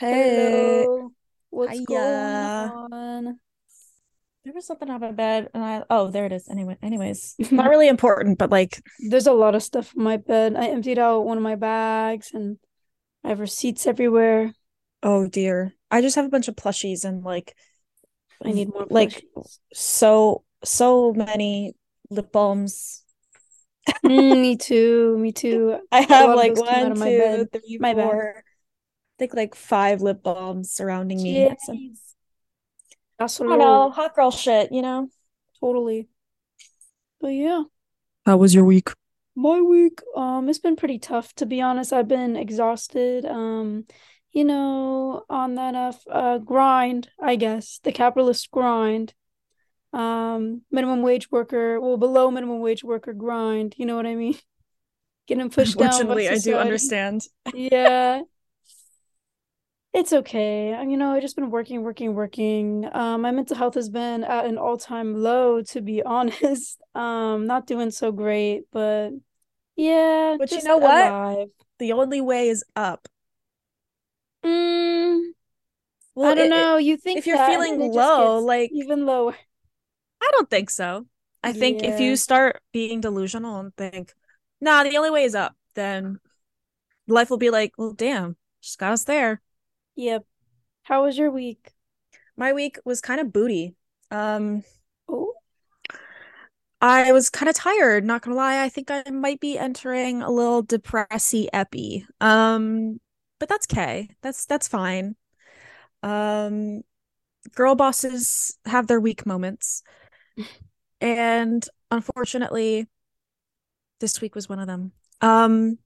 Hey, Hello, what's going on? There was something on my bed, and I oh, there it is. Anyway, anyways, not really important, but like, There's a lot of stuff in my bed. I emptied out one of my bags and I have receipts everywhere. oh dear, I just have a bunch of plushies and like, I need more like plushies. so so many lip balms. Mm, me too, me too. I have like those came out one, two, bed, my four. I think like five lip balms surrounding me. So Jeez. That's a I don't know, hot girl shit, you know. Totally. But yeah, How was your week? my week, um, it's been pretty tough to be honest. I've been exhausted. Um, you know, on that uh, uh grind, I guess, the capitalist grind. um minimum wage worker well below minimum wage worker grind you know what i mean getting pushed down Unfortunately, I do understand. yeah it's okay you know i just been working working working um my mental health has been at an all-time low to be honest um not doing so great but yeah But you know what? alive The only way is up. mm, Well, i don't it, know you think if you're feeling then it just low, like even lower I don't think so. I think if you start being delusional and think, nah, the only way is up, then life will be like, well, damn, just got us there. Yep how was your week My week was kind of booty. Um, oh I was kind of tired, not gonna lie. I think I might be entering a little depressy epi. Um, but that's okay. That's that's fine. Um, girl bosses have their weak moments, and unfortunately, this week was one of them. Um,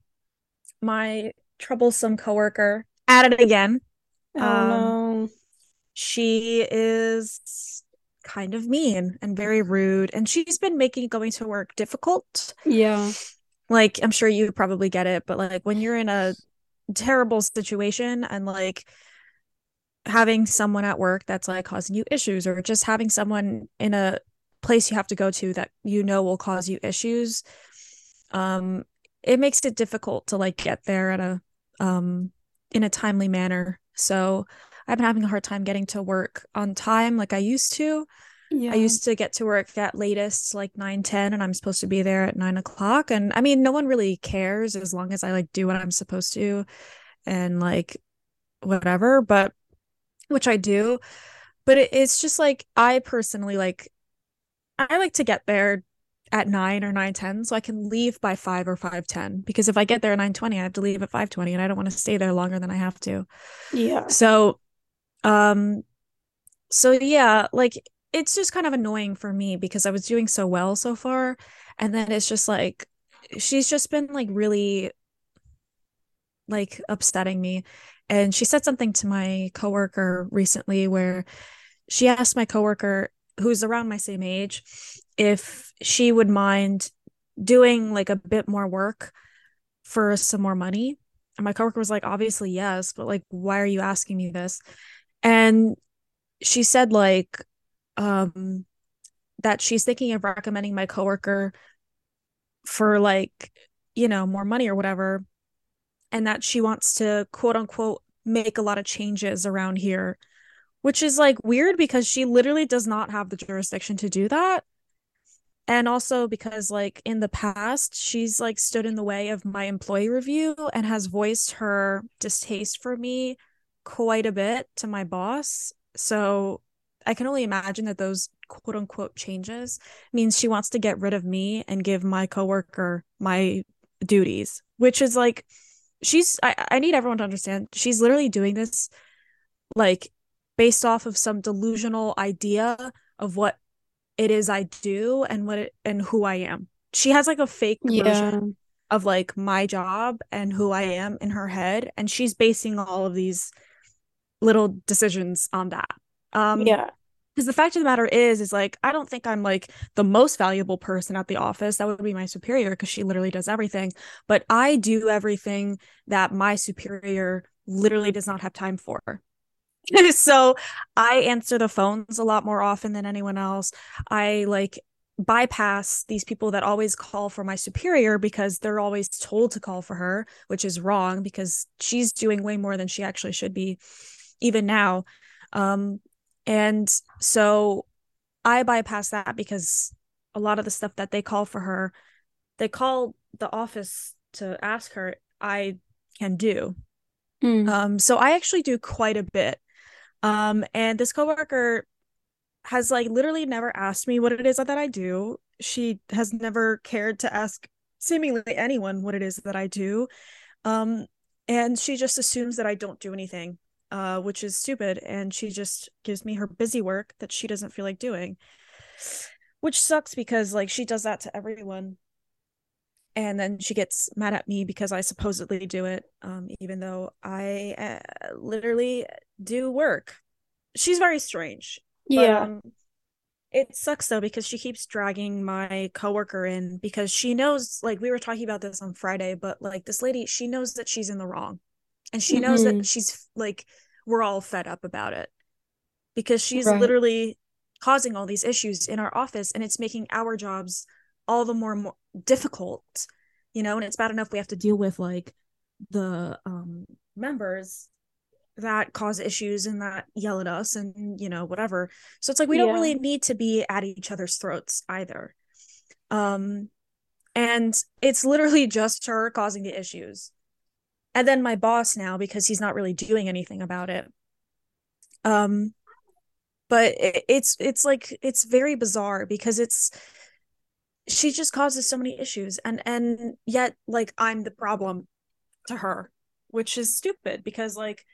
my troublesome coworker at it again. Oh Um, no she is kind of mean and very rude, and she's been making going to work difficult. Yeah. Like, I'm sure you probably get it, but like when you're in a terrible situation and like having someone at work that's like causing you issues, or just having someone in a place you have to go to that you know will cause you issues, um, it makes it difficult to like get there at a um in a timely manner. So I've been having a hard time getting to work on time like I used to. I used to get to work at latest like nine ten, and I'm supposed to be there at nine o'clock. And I mean, no one really cares as long as I like do what I'm supposed to and like whatever, but which I do. But it, it's just like I personally like I like to get there at nine or nine ten so I can leave by five or five ten because if I get there at nine twenty, I have to leave at five twenty, and I don't want to stay there longer than I have to. Yeah. So um so yeah, like it's just kind of annoying for me because I was doing so well so far, and then it's just like she's just been like really like upsetting me. And she said something to my coworker recently where she asked my coworker who's around my same age if she would mind doing like a bit more work for some more money. And my coworker was like, obviously yes, but like why are you asking me this? And she said like um that she's thinking of recommending my coworker for like, you know, more money or whatever, and that she wants to quote unquote make a lot of changes around here, which is like weird because she literally does not have the jurisdiction to do that. And also because like in the past, she's like stood in the way of my employee review and has voiced her distaste for me quite a bit to my boss. So I can only imagine that those quote unquote changes means she wants to get rid of me and give my coworker my duties, which is like she's I, I need everyone to understand she's literally doing this like based off of some delusional idea of what it is I do and what it and who I am. She has like a fake version of like my job and who I am in her head and she's basing all of these little decisions on that. Um Yeah. because the fact of the matter is is like I don't think I'm like the most valuable person at the office. That would be my superior because she literally does everything, but I do everything that my superior literally does not have time for. so I answer the phones a lot more often than anyone else. I like bypass these people that always call for my superior because they're always told to call for her, which is wrong because she's doing way more than she actually should be, even now. Um, and so I bypass that because a lot of the stuff that they call for her, they call the office to ask her, I can do. Mm. Um, so I actually do quite a bit. Um, and this coworker has like literally never asked me what it is that I do. She has never cared to ask seemingly anyone what it is that I do. Um, and she just assumes that I don't do anything, uh, which is stupid. And she just gives me her busy work that she doesn't feel like doing, which sucks because like she does that to everyone. And then she gets mad at me because I supposedly do it, um, even though I uh, literally do work. She's very strange yeah. But, um, it sucks though because she keeps dragging my coworker in because she knows like we were talking about this on Friday, but like this lady, she knows that she's in the wrong. And she mm-hmm. knows that mm-hmm. she's like we're all fed up about it. Because she's right. literally causing all these issues in our office and it's making our jobs all the more, more difficult. You know, and it's bad enough we have to deal with like the um members that cause issues and that yell at us and you know whatever. So it's like we don't really need to be at each other's throats either. Um and it's literally just her causing the issues. And then my boss now because he's not really doing anything about it. Um but it, it's it's like it's very bizarre because it's she just causes so many issues and and yet like i'm the problem to her which is stupid because like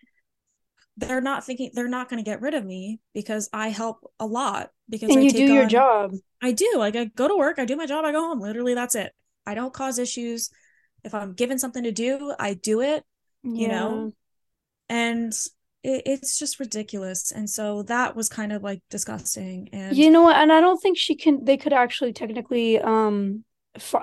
they're not thinking they're not going to get rid of me because I help a lot because and I you do your on, job. I do. Like I go to work, I do my job, I go home. Literally that's it. I don't cause issues. If I'm given something to do, I do it, yeah. you know. And it, it's just ridiculous. And so that was kind of like disgusting and You know what? And I don't think she can they could actually technically um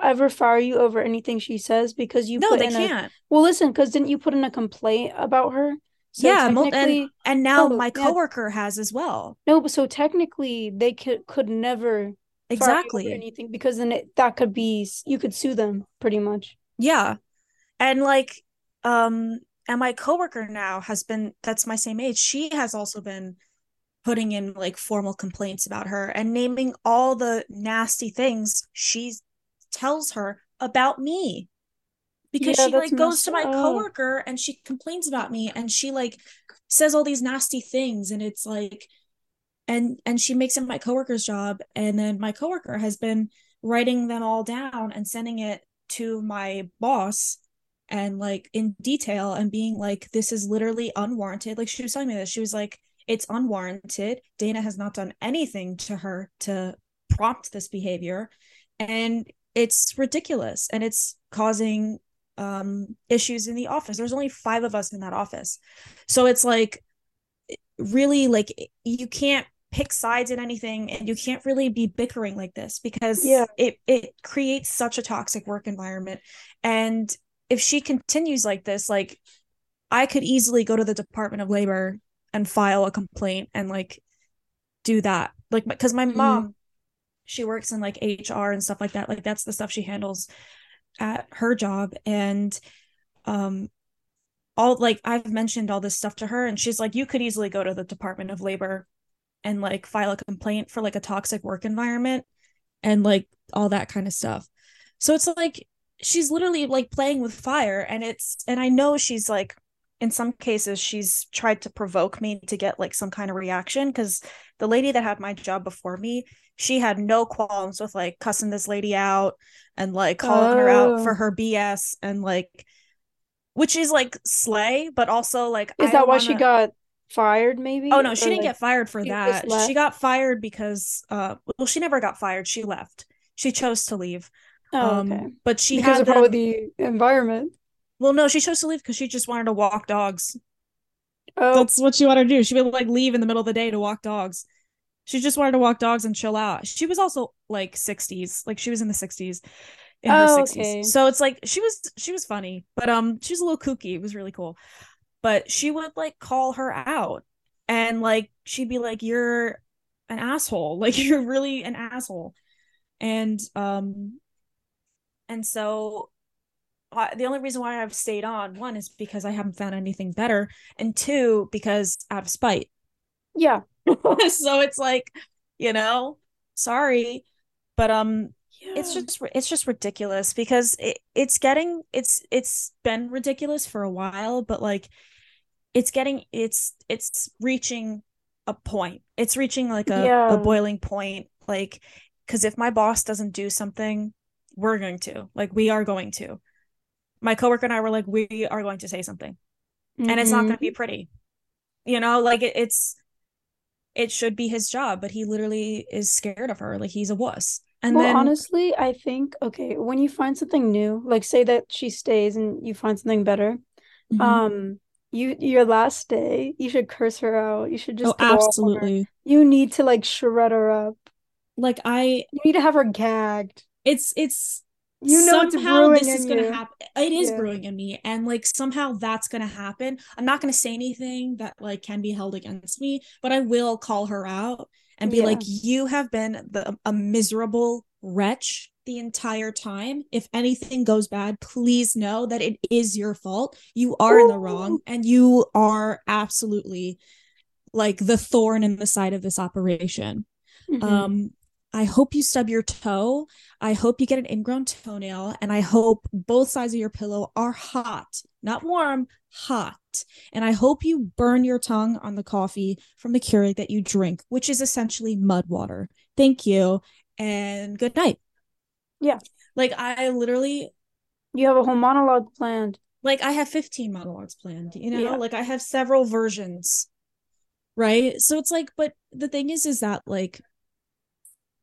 ever fire you over anything she says because you no they can't a, well listen because didn't you put in a complaint about her so yeah, and and now oh, my coworker yeah. has as well. No, but so technically they could could never exactly anything because then it, that could be you could sue them pretty much. Yeah, and like um, and my coworker now has been that's my same age. She has also been putting in like formal complaints about her and naming all the nasty things she tells her about me because yeah, she like goes to my up. coworker and she complains about me and she like says all these nasty things and it's like and and she makes it my coworker's job and then my coworker has been writing them all down and sending it to my boss and like in detail and being like this is literally unwarranted like she was telling me this she was like it's unwarranted dana has not done anything to her to prompt this behavior and it's ridiculous and it's causing um, issues in the office. There's only five of us in that office. So it's like really like you can't pick sides in anything and you can't really be bickering like this because yeah. it it creates such a toxic work environment and if she continues like this like I could easily go to the Department of Labor and file a complaint and like do that like because my mm-hmm. mom she works in like HR and stuff like that like that's the stuff she handles at her job and um all like I've mentioned all this stuff to her and she's like you could easily go to the Department of Labor and like file a complaint for like a toxic work environment and like all that kind of stuff. So it's like she's literally like playing with fire and it's and I know she's like in some cases she's tried to provoke me to get like some kind of reaction cuz the lady that had my job before me she had no qualms with like cussing this lady out and like calling oh. her out for oh. her BS and like which is like slay, but also like Is I that why wanna... she got fired maybe? Oh no, she or didn't like, get fired for that. She got fired because uh well she never got fired, she left. She chose to leave. Oh, um, but she because had of them... probably the environment. Well, no, she chose to leave because she just wanted to walk dogs. Oh. That's what she wanted to do. She would like leave in the middle of the day to walk dogs. She just wanted to walk dogs and chill out. She was also like 60s, like she was in the 60s, in her oh, 60s. Okay. So it's like she was she was funny, but um she was a little kooky. It was really cool. But she would like call her out and like she'd be like, You're an asshole. Like you're really an asshole. and um and so uh, the only reason why I've stayed on one is because I haven't found anything better, and two because out of spite. Yeah. so it's like, you know, sorry, but um, yeah. it's just it's just ridiculous because it, it's getting it's it's been ridiculous for a while, but like, it's getting it's it's reaching a point. It's reaching like a, yeah. a boiling point. Like, because if my boss doesn't do something, we're going to like we are going to my coworker and I were like, we are going to say something, mm-hmm. and it's not going to be mm-hmm. pretty. You know, like it, it's it should be his job, but he literally is scared of her. Like he's a wuss. And well, then honestly, I think okay, when you find something new, like say that she stays and you find something better, mm-hmm. um, you your last day, you should curse her out. You should just oh, absolutely. You need to like shred her up. Like I, you need to have her gagged. It's it's you know somehow this is going to happen it is yeah. brewing in me and like somehow that's going to happen i'm not going to say anything that like can be held against me but i will call her out and be yeah. like you have been the, a miserable wretch the entire time if anything goes bad please know that it is your fault you are Ooh. in the wrong and you are absolutely like the thorn in the side of this operation mm-hmm. um I hope you stub your toe. I hope you get an ingrown toenail. And I hope both sides of your pillow are hot, not warm, hot. And I hope you burn your tongue on the coffee from the Keurig that you drink, which is essentially mud water. Thank you. And good night. Yeah. Like, I literally. You have a whole monologue planned. Like, I have 15 monologues planned, you know? Yeah. Like, I have several versions. Right. So it's like, but the thing is, is that, like,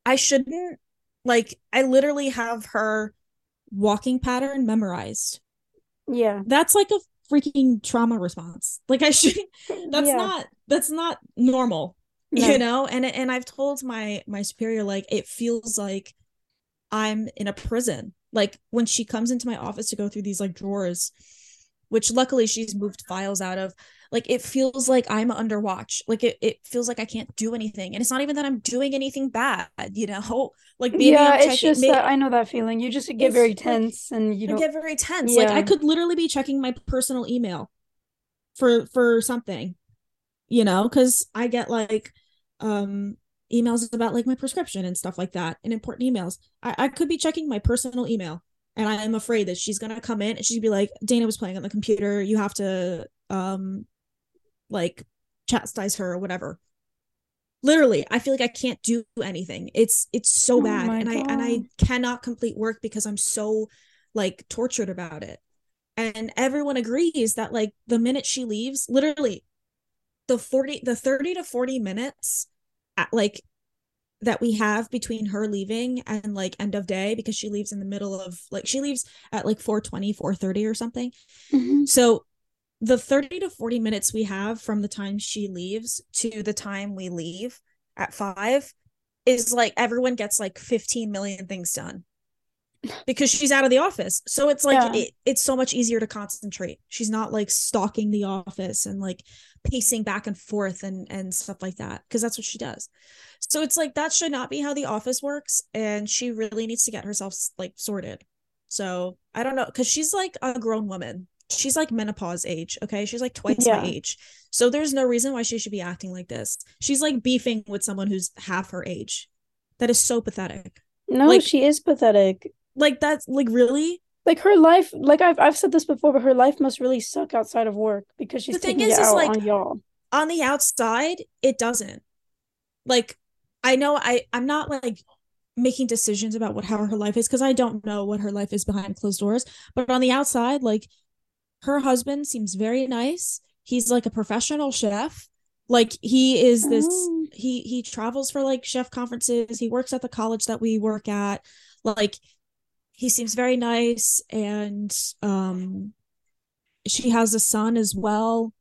I shouldn't like I literally have her walking pattern memorized. Yeah. That's like a freaking trauma response. Like I should that's yeah. not that's not normal. No. You know? And and I've told my my superior like it feels like I'm in a prison. Like when she comes into my office to go through these like drawers, which luckily she's moved files out of. Like it feels like i'm under watch. Like it, it feels like i can't do anything. And it's not even that i'm doing anything bad you know? Like maybe yeah checking, it's just maybe, that i know that feeling. You just get very tense like, and you don't get very tense. Yeah. like i could literally be checking my personal email for for something you know? Because i get like um emails about like my prescription and stuff like that and important emails. I, I could be checking my personal email and I am afraid that she's gonna come in and she'd be like, Dana was playing on the computer. You have to um like chastise her or whatever. Literally, I feel like I can't do anything. It's it's so oh bad. And God. I and I cannot complete work because I'm so like tortured about it. And everyone agrees that like the minute she leaves, literally the 40 the 30 to 40 minutes at like that we have between her leaving and like end of day because she leaves in the middle of like she leaves at like 420 430 or something mm-hmm. so the 30 to 40 minutes we have from the time she leaves to the time we leave at five is like everyone gets like 15 million things done because she's out of the office. So it's like yeah. it, it's so much easier to concentrate. She's not like stalking the office and like pacing back and forth and and stuff like that because that's what she does. So it's like that should not be how the office works and she really needs to get herself like sorted. So, I don't know cuz she's like a grown woman. She's like menopause age, okay? She's like twice yeah. my age. So there's no reason why she should be acting like this. She's like beefing with someone who's half her age. That is so pathetic. No, like, she is pathetic like that's like really like her life like I've I've said this before, but her life must really suck outside of work because she's the thing is, is like, on y'all. On the outside, it doesn't. Like I know I I'm not like making decisions about what how her life is because I don't know what her life is behind closed doors. But on the outside, like her husband seems very nice. He's like a professional chef. Like he is this oh. he he travels for like chef conferences. He works at the college that we work at. Like he seems very nice and um she has a son as well.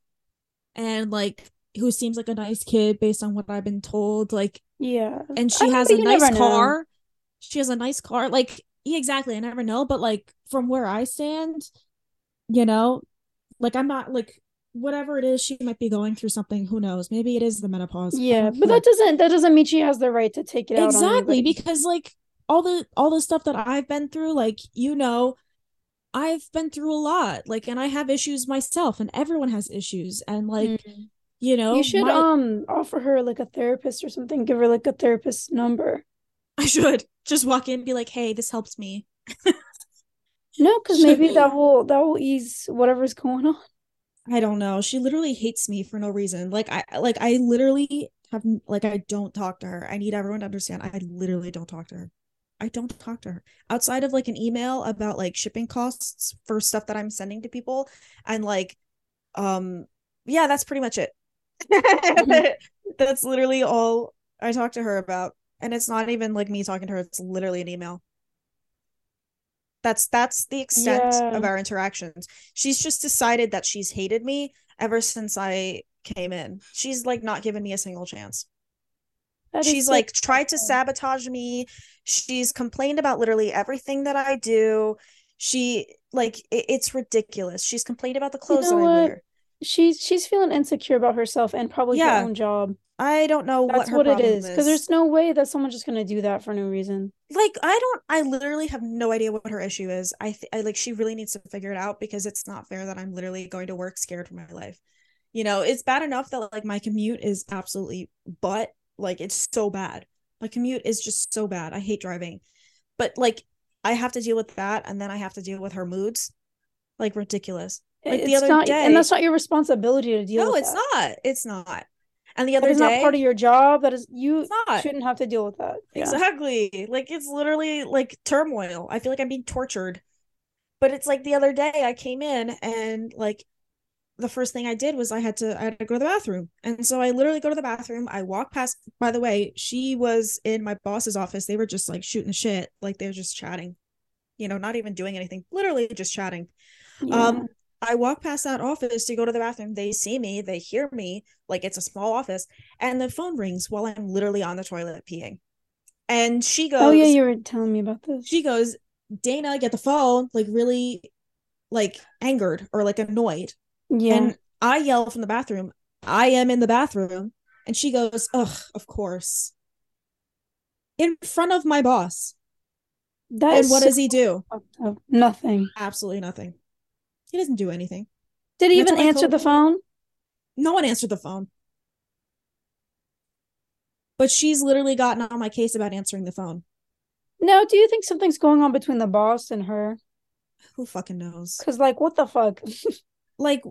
And like who seems like a nice kid based on what I've been told like yeah. and she has a nice car know. she has a nice car. Like yeah, exactly I never know but like from where I stand you know like I'm not like whatever it is she might be going through something who knows? Maybe it is the menopause. Yeah but that doesn't that doesn't mean she has the right to take it exactly because like all the all the stuff that I've been through, like you know, I've been through a lot. Like and I have issues myself and everyone has issues and like Mm. you know, You should my, um offer her like a therapist or something. Give her like a therapist number. I should just walk in and be like, "Hey, this helps me." No, because maybe that will that will ease whatever's going on. I don't know. She literally hates me for no reason. Like I like I literally have like I don't talk to her. I need everyone to understand. I literally don't talk to her. I don't talk to her outside of like an email about like shipping costs for stuff that I'm sending to people and like um yeah, that's pretty much it. that's literally all I talk to her about. And it's not even like me talking to her, it's literally an email. That's that's the extent Yeah. of our interactions. She's just decided that she's hated me ever since I came in. She's like not given me a single chance. That She's so like tried to sabotage me. She's complained about literally everything that I do. She like it, it's ridiculous. She's complained about the You clothes know that I wear. She's she's feeling insecure about herself and probably her own job. I don't know what That's her what it is. Because there's no way that someone's just gonna do that for no reason. Like I don't I literally have no idea what her issue is. I, th- I like she really needs to figure it out because it's not fair that I'm literally going to work scared for my life. You know, it's bad enough that like my commute is absolutely but like it's so bad. My commute is just so bad. I hate driving. But like I have to deal with that and then I have to deal with her moods. Like ridiculous. Like the other not, and that's not your responsibility to deal no, with No, it's that. not. It's not. And the That other is not part of your job. That is you shouldn't have to deal with that. Yeah. Exactly. Like it's literally like turmoil. I feel like I'm being tortured. But it's like the other day I came in and like the first thing I did was I had to I had to go to the bathroom. And so I literally go to the bathroom. I walk past by the way, she was in my boss's office. They were just like shooting shit. Like they were just chatting. You know, not even doing anything. Literally just chatting. Yeah. Um I walk past that office to go to the bathroom. They see me, they hear me, like it's a small office, and the phone rings while I'm literally on the toilet peeing. And she goes Oh yeah, you were telling me about this. she goes, Dana, get the phone, like really like angered or like annoyed. Yeah. And I yell from the bathroom, I am in the bathroom. And she goes, Ugh, of course. In front of my boss. That And what so does he do? Nothing. Absolutely nothing. He doesn't do anything. Did he even answer the phone? No one answered the phone. But she's literally gotten on my case about answering the phone. No, do you think something's going on between the boss and her? Who fucking knows? Because like what the fuck? Like,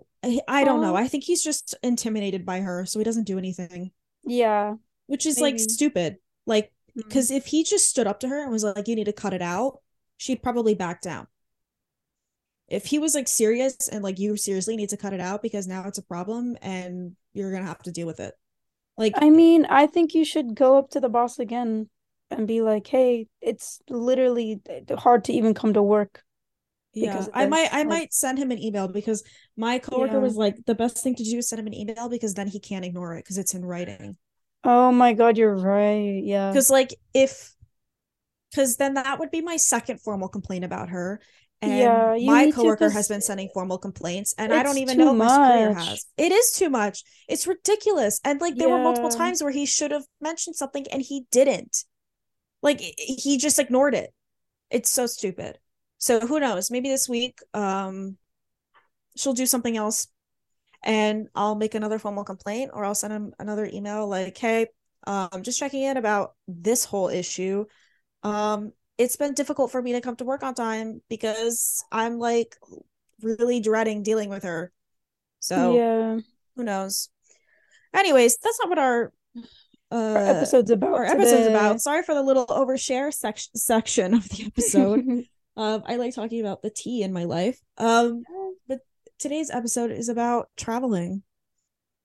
I don't know. I think he's just intimidated by her, so he doesn't do anything, Yeah. which is like stupid. Like, mm-hmm. because if he just stood up to her and was like, you need to cut it out, she'd probably back down. If he was like serious and like, you seriously need to cut it out because now it's a problem and you're gonna have to deal with it. Like, I mean, I think you should go up to the boss again and be like, "Hey, it's literally eh, hard to even come to work yeah, I might, this." I Like, might send him an email because my coworker Yeah. was like, the best thing to do is send him an email because then he can't ignore it because it's in writing. oh my God, you're right. Yeah. Because like if, because then that would be my second formal complaint about her. And Yeah, my to, has been sending formal complaints, and I don't even know if my has. It is too much. It's ridiculous. And like there were multiple times where he should have mentioned something and he didn't. Like he just ignored it. It's so stupid. So who knows? Maybe this week, um, she'll do something else, and I'll make another formal complaint, or I'll send him another email like, "Hey, um, just checking in about this whole issue. Um, it's been difficult for me to come to work on time because I'm like really dreading dealing with her. So Yeah. who knows? Anyways, that's not what our Our uh episode's about our episode's about. Sorry for the little overshare section section of the episode. um, I like talking about the tea in my life. Um, but today's episode is about traveling,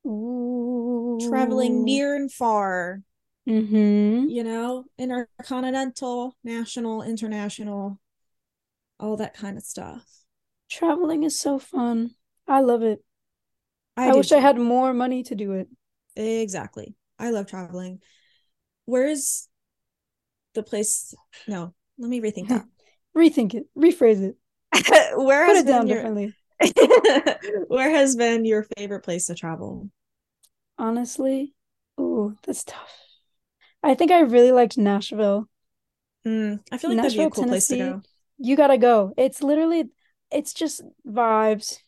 traveling near and far. Mm-hmm. you know, intercontinental, national, international, all that kind of stuff. Traveling is so fun. I love it. I, do wish I had more money to do it. exactly. I love traveling. Where's the place? No, let me rethink that. Rethink it. Rephrase it. Where Put it down your differently. Where has been your favorite place to travel? Honestly, ooh, that's tough. I think I really liked Nashville. Mm, I feel like that'd be a Nashville, cool place to go. You gotta go. It's literally, it's just vibes.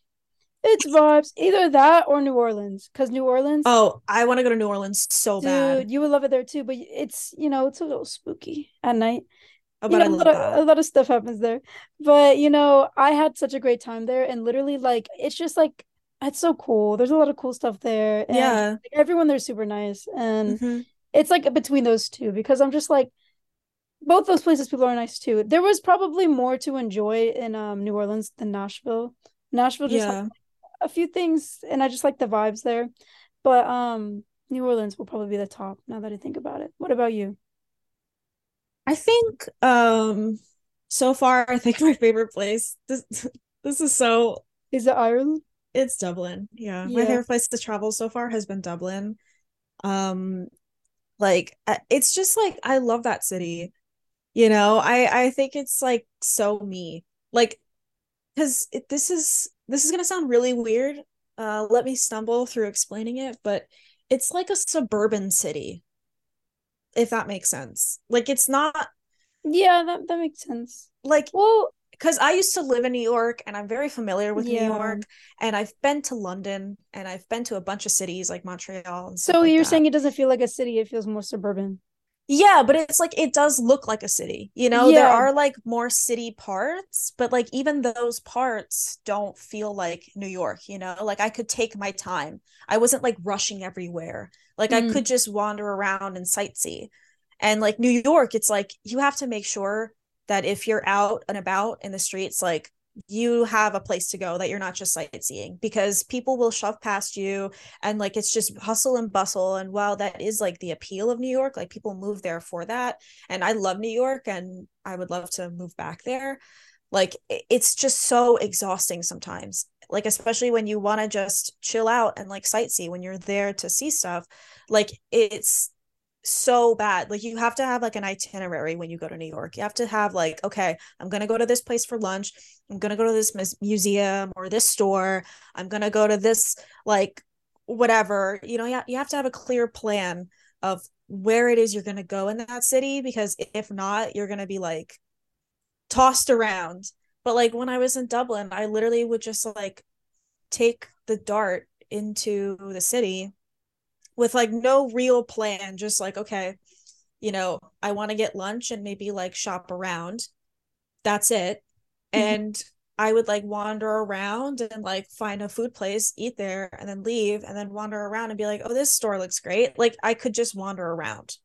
It's vibes. Either that or New Orleans. Because New Orleans, Oh, I want to go to New Orleans so bad. dude, you would love it there too. But it's, you know, it's a little spooky at night. Oh, You know, I a lot of, a lot of stuff happens there. But, you know, I had such a great time there. And literally, like, it's just like, it's so cool. There's a lot of cool stuff there. And Yeah. like, everyone there's super nice. And hmm it's like between those two because I'm just like, both those places people are nice too. There was probably more to enjoy in um New Orleans than Nashville. Nashville just had Yeah. a few things and I just like the vibes there. But um New Orleans will probably be the top now that I think about it. What about you? I think um so far I think my favorite place this this is so Is it Ireland? it's Dublin. Yeah. My favorite place to travel so far has been Dublin. Um like it's just like I love that city. You know, I I think it's like so me. Like because this is this is gonna sound really weird. Uh let me stumble through explaining it, but it's like a suburban city, if that makes sense. Like it's not Yeah, that, that makes sense. like Well, because I used to live in New York and I'm very familiar with New. York and I've been to London and I've been to a bunch of cities like Montreal So you're saying it doesn't feel like a city, it feels more suburban. Yeah, but it's like it does look like a city. You know, there are like more city parts, but like even those parts don't feel like New York, you know? Like I could take my time. I wasn't like rushing everywhere. Like I Mm. could just wander around and sightsee. And like New York, it's like you have to make sure that if you're out and about in the streets, like you have a place to go that you're not just sightseeing because people will shove past you and like it's just hustle and bustle. And while that is like the appeal of New York like people move there for that. And I love New York and I would love to move back there. Like it's just so exhausting sometimes like especially when you want to just chill out and like sightsee when you're there to see stuff. Like it's so bad like you have to have like an itinerary when you go to New York. You have to have like okay I'm to go to this place for lunch. I'm to go to this museum or this store. I'm to go to this like whatever. You know you have to have a clear plan of where it is you're to go in that city because if not you're to be like tossed around. But like when I was in Dublin I literally would just like take the DART into the city with like no real plan just like okay you know I want to get lunch and maybe like shop around that's it and I would like wander around and like find a food place, eat there, and then leave, and then wander around and be like, oh, this store looks great. Like I could just wander around,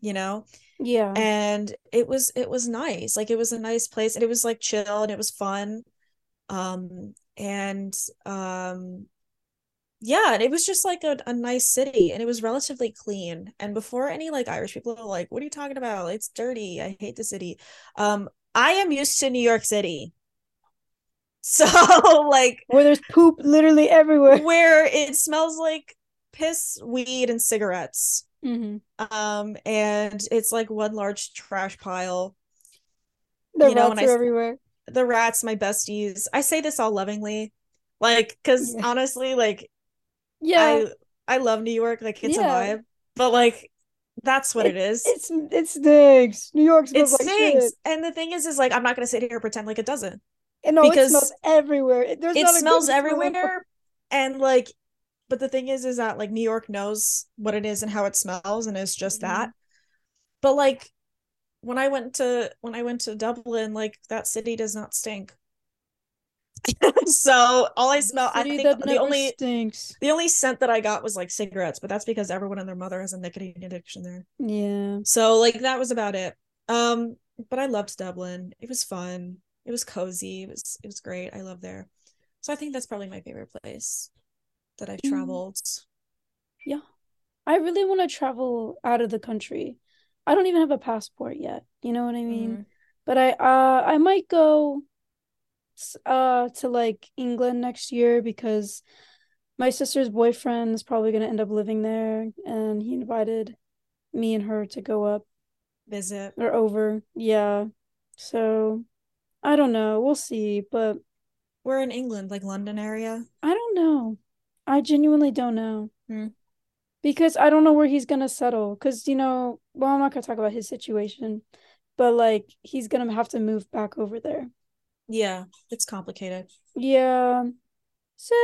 you know? Yeah. And it was it was nice. Like it was a nice place and it was like chill and it was fun. Um and um yeah, and it was just like a, a nice city and it was relatively clean. And before any like Irish people are like, what are you talking about? It's dirty. I hate the city. Um, I am used to New York City. So like Where there's poop literally everywhere. where it smells like piss, weed, and cigarettes. hmm Um, and it's like one large trash pile. The You know, rats I are s- everywhere. The rats, my besties. I say this all lovingly. Like, because Yeah. honestly, like Yeah. I I love New York, like it's Yeah. a vibe. But like that's what it is. It's it stinks. New York It smells like stinks. shit. And the thing is, is like I'm not gonna sit here and pretend like it doesn't. And no, it smells everywhere. It- There's It not a good smells smell. everywhere. And like, but the thing is, is that like New York knows what it is and how it smells, and it's just Mhm. that. But like when I went to when I went to Dublin, like that city does not stink. so all I smell, I think the only stinks. the only scent that I got was like cigarettes, but that's because everyone and their mother has a nicotine addiction there. Yeah. So like that was about it. Um, but I loved Dublin. It was fun. It was cozy. It was it was great. I love there. So I think that's probably my favorite place that I've Mm. traveled. Yeah. I really want to travel out of the country. I don't even have a passport yet. You know what I mean? Mm. But I uh I might go uh to like England next year because my sister's boyfriend is probably gonna end up living there and he invited me and her to go up Visit. or over. Yeah. So I don't know. We'll see, but We're in England, like London area. I don't know. I genuinely don't know. Hmm. Because I don't know where he's gonna settle. Because, you know, well, I'm not gonna talk about his situation, but like he's gonna have to move back over there. Yeah, it's complicated. Yeah. So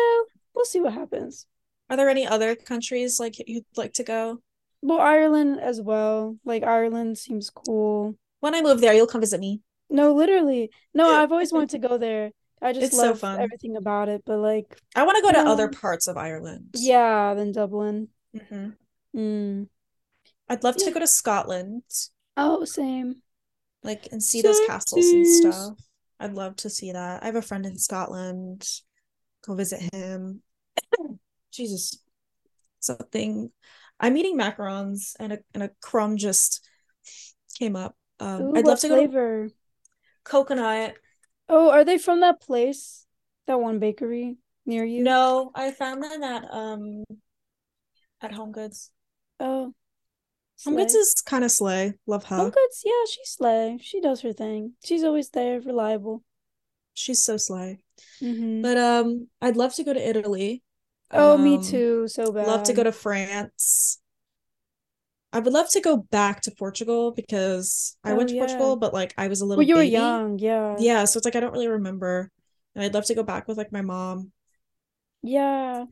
we'll see what happens. Are there any other countries like you'd like to go? Well, Ireland as well. Like Ireland seems cool. When I move there, you'll come visit me. No, literally. No, I've always wanted to go there. I just It's so love fun. everything about it, but like, I want to go to other Um, parts of Ireland. yeah, then Dublin. hmm Mm. I'd love to go to Scotland, Oh, same. like and see those castles and stuff. I'd love to see that. I have a friend in Scotland. Go visit him. Jesus, something. I'm eating macarons and a and a crumb just came up. Um, Ooh, I'd love to go to flavor? coconut. Oh, are they from that place? That one bakery near you? No, I found them at um at Home Goods. Oh, Home Goods slay. is kind of slay. Love Home her. Goods, yeah, she's slay. She does her thing. She's always there, reliable. She's so slay. Mm-hmm. But um, I'd love to go to Italy. Oh, me Um, too. So bad. Love to go to France. I would love to go back to Portugal because I Oh, went to yeah. Portugal, but like I was a little. Well, you were young, yeah. Yeah, so it's like I don't really remember. And I'd love to go back with like my mom. Yeah.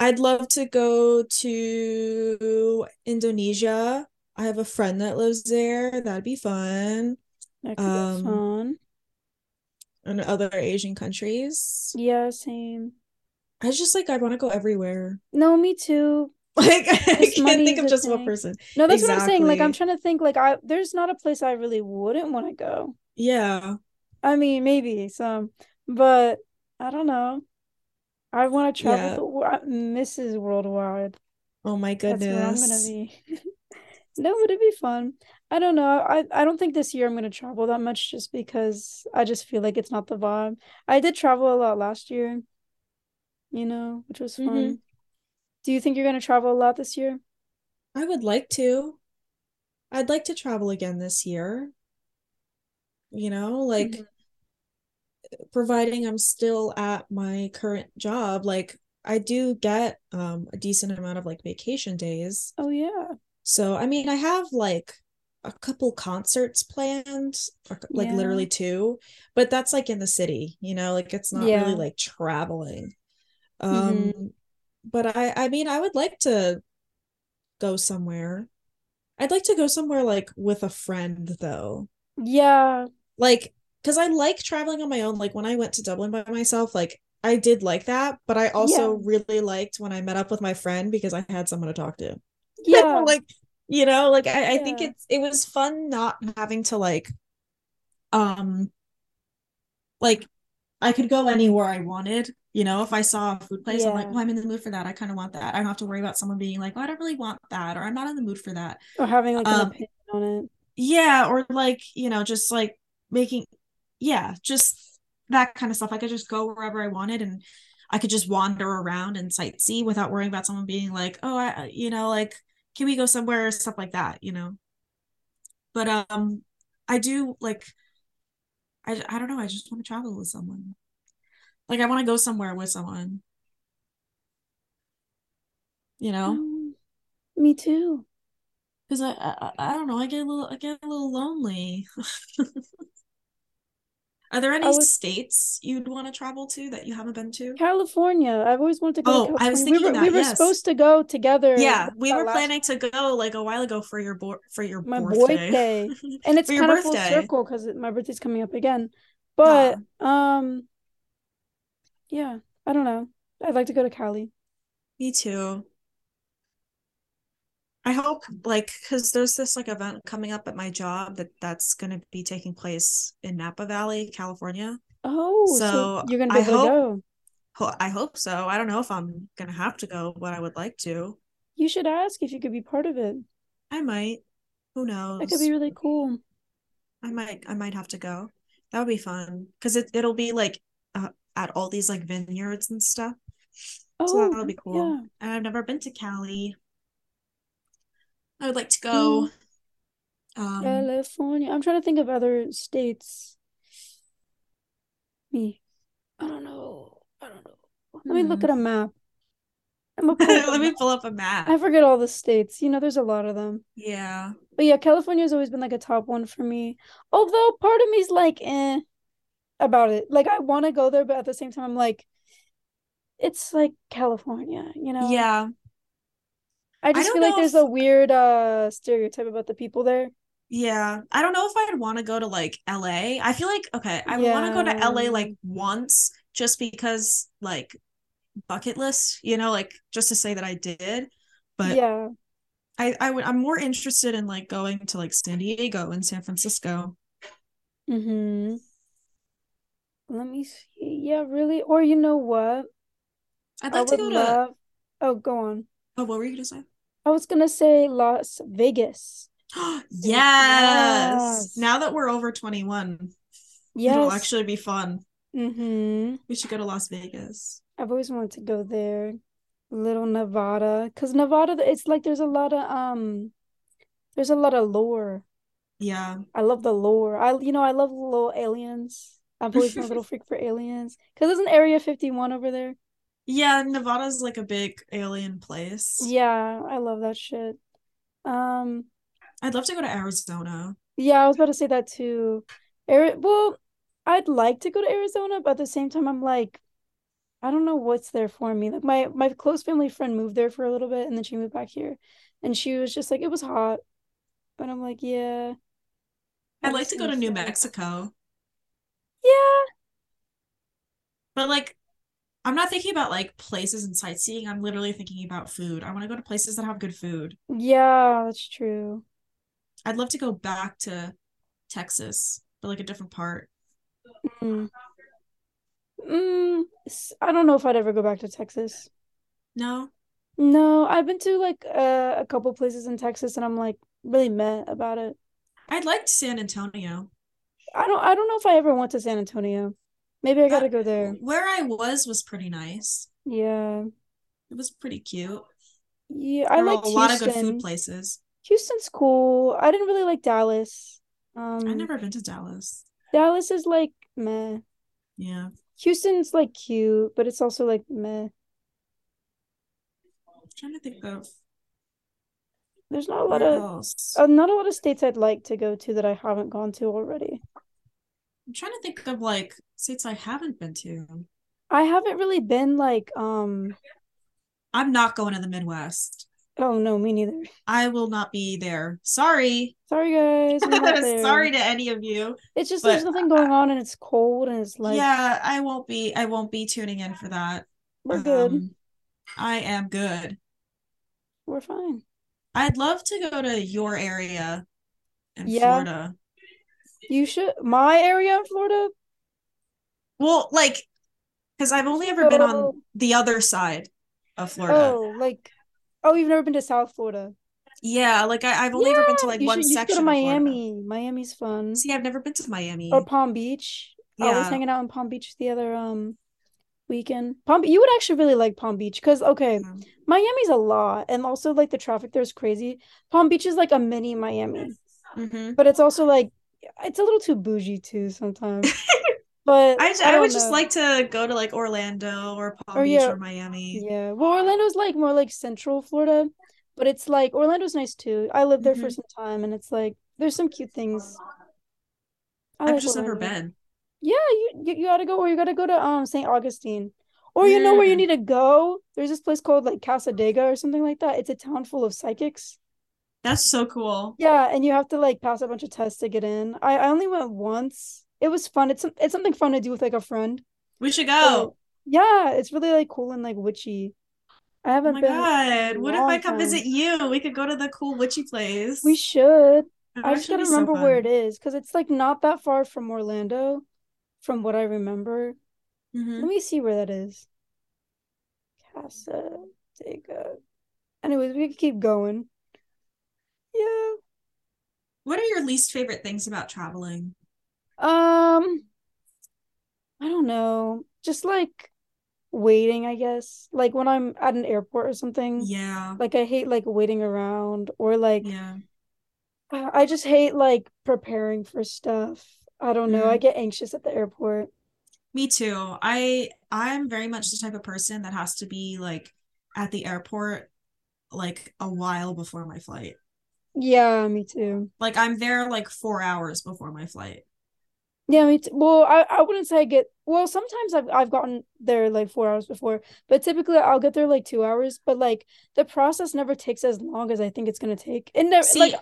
I'd love to go to Indonesia. I have a friend that lives there. That'd be fun. That could be Um, fun. And other Asian countries. Yeah, same. I just like I want to go everywhere. No, me too. Like I can't think of just one person. No, that's what I'm saying. Like, I'm trying to think, like, I there's not a place I really wouldn't want to go. Yeah. I mean, maybe some, but I don't know. I want to travel Yeah. the world. Mrs. Worldwide. Oh my goodness. That's where I'm gonna be. No, but it'd be fun. I don't know. I I don't think this year I'm gonna travel that much just because I just feel like it's not the vibe. I did travel a lot last year, you know, which was hmm fun. Do you think you're gonna travel a lot this year? I would like to. I'd like to travel again this year. You know, like Mhm. Providing I'm still at my current job, like I do get um a decent amount of like vacation days. Oh yeah. So, I mean, I have like a couple concerts planned, or, like Yeah. literally two, but that's like in the city, you know, like it's not really like traveling. Um, but I I mean, I would like to go somewhere. I'd like to go somewhere like with a friend though. Yeah. Like, because I like traveling on my own. Like when I went to Dublin by myself, like I did like that, but I also Yeah. really liked when I met up with my friend because I had someone to talk to. Yeah. Like, you know, like I, I think it's it was fun not having to like um like I could go anywhere I wanted. You know, if I saw a food place, I'm like, well, I'm in the mood for that. I kind of want that. I don't have to worry about someone being like, oh, I don't really want that, or I'm not in the mood for that. Or having like an Um, opinion on it. yeah, or like, you know, just like making, yeah, just that kind of stuff. I could just go wherever I wanted and I could just wander around and sightsee without worrying about someone being like, oh, I, you know, like, can we go somewhere, or stuff like that, you know. But um, I do like, I I don't know, I just want to travel with someone. Like, I want to go somewhere with someone, you know, Um, me too. because I, I I don't know, I get a little I get a little lonely. Are there any states you'd want to travel to that you haven't been to? California. I've always wanted to go to Oh, I was California. We thinking were we were yes. supposed to go together Yeah, we that were last planning to go like a while ago for your bo for your my birthday. birthday. And it's kind of full circle because my birthday's coming up again. But um yeah, I don't know. I'd like to go to Cali. me too. I hope like because there's this like event coming up at my job that that's going to be taking place in Napa Valley, California. Oh, so So you're gonna be I able to hope go. I hope so. I don't know if I'm gonna have to go, but I would like to. You should ask if you could be part of it. I might. Who knows? That could be really cool. I might I might have to go. That would be fun because it it'll be like uh, at all these like vineyards and stuff. So Oh, that'll be cool. yeah. And I've never been to Cali. I would like to Mm, go. Um, California. I'm trying to think of other states. Me. I don't know. I don't know. Let me look at a map. I'm gonna pull up a Let me pull up a map. I forget all the states. You know, there's a lot of them. Yeah. But yeah, California's always been like a top one for me. Although part of me's like, eh, about it. Like I want to go there, but at the same time, I'm like, it's like California, you know? Yeah. I I just don't feel like there's if a weird uh stereotype about the people there. yeah, I don't know if I'd want to go to like LA. I feel like okay, I would want to go to LA like once just because like bucket list, you know, like just to say that I did. But Yeah. I I would I'm more interested in like going to like San Diego and San Francisco. Mm-hmm. Let me see. Yeah, really? Or you know what? I'd I like to go to love. Oh, go on. oh, what were you gonna say? I was gonna say Las Vegas. Yes. Yes. Now that we're over 21, yes. it'll actually be fun. Mm-hmm. We should go to Las Vegas. I've always wanted to go there. Little Nevada. Because Nevada, it's like there's a lot of um there's a lot of lore. Yeah. I love the lore. I you know, I love little aliens. I've always been a little freak for aliens. Because there's an Area 51 over there. Yeah, Nevada's like a big alien place. Yeah, I love that shit. Um, I'd love to go to Arizona. yeah, I was about to say that too. Ari well, I'd like to go to Arizona, but at the same time, I'm like, I don't know what's there for me. Like my my close family friend moved there for a little bit and then she moved back here. And she was just like, it was hot. But I'm like, yeah, I'd like to go to New. Mexico, Yeah, but like I'm not thinking about like places and sightseeing. I'm literally thinking about food. I want to go to places that have good food. yeah, that's true. I'd love to go back to Texas, but like a different part. Mm. Mm, I don't know if I'd ever go back to Texas. No, No, I've been to like uh, a couple places in Texas and I'm like really meh about it. I'd like San Antonio. I don't I don't know if I ever went to San Antonio. Maybe I gotta go there. where I was was pretty nice. Yeah. It was pretty cute. Yeah, I like a lot of good food places. Houston's cool. I didn't really like Dallas. Um I've never been to Dallas. Dallas is like meh. Yeah. Houston's like cute, but it's also like meh. I'm trying to think of There's not a lot of uh, not a lot of states I'd like to go to that I haven't gone to already. I'm trying to think of like states I haven't been to. I haven't really been like um I'm not going to the Midwest. oh no, me neither. I will not be there. Sorry. Sorry guys, we're not there. Sorry to any of you. It's just there's nothing going on and it's cold and it's like yeah, I won't be I won't be tuning in for that. we're good. Um, I am good. We're fine. I'd love to go to your area in Yeah. Florida. You should my area in Florida. Well, like, because I've only ever been on the other side of Florida. Oh, like oh, you've never been to South Florida. Yeah, like I, I've only ever been to like one should, you should go section to. Miami. Miami's fun. See, I've never been to Miami. Or Palm Beach. Yeah. I was hanging out in Palm Beach the other um weekend. Palm you would actually really like Palm Beach because okay, Miami's a lot and also like the traffic there's crazy. Palm Beach is like a mini Miami, mhm. but it's also like it's a little too bougie too sometimes. But I, I I would don't just like to go to like Orlando or Palm Or, Beach yeah. or Miami. Yeah. Well, Orlando's like more like central Florida, but it's like Orlando's nice too. I lived there for Mhm. some time and it's like there's some cute things. I I've like just never been. Yeah, you, you gotta go or you gotta go to um St. Augustine. Or you know where you need to go? There's this place called like Cassadaga or something like that. It's a town full of psychics. That's so cool. Yeah, and you have to like pass a bunch of tests to get in. I, I only went once. It was fun. It's it's something fun to do with like a friend. We should go. yeah, it's really like cool and like witchy. I Oh haven't my been in God. What if I come time. visit you? We could go to the cool witchy place. We should. I just gotta be so remember where it is because it's like not that far from Orlando, from what I remember. Mhm. Let me see where that is. Cassadaga. Anyways, we could keep going. Yeah. What are your least favorite things about traveling? Um, I don't know. Just like waiting, I guess. Like when I'm at an airport or something. Yeah. Like I hate like waiting around or like Yeah. I I just hate like preparing for stuff. I don't know. I Mm. get anxious at the airport. Me too. I I'm very much the type of person that has to be like at the airport like a while before my flight. Yeah, me too. Like I'm there like four hours before my flight. Yeah, me too. Well, I, I wouldn't say I get well, sometimes I've I've gotten there like four hours before, but typically I'll get there like two hours. But like the process never takes as long as I think it's gonna take. And never See, like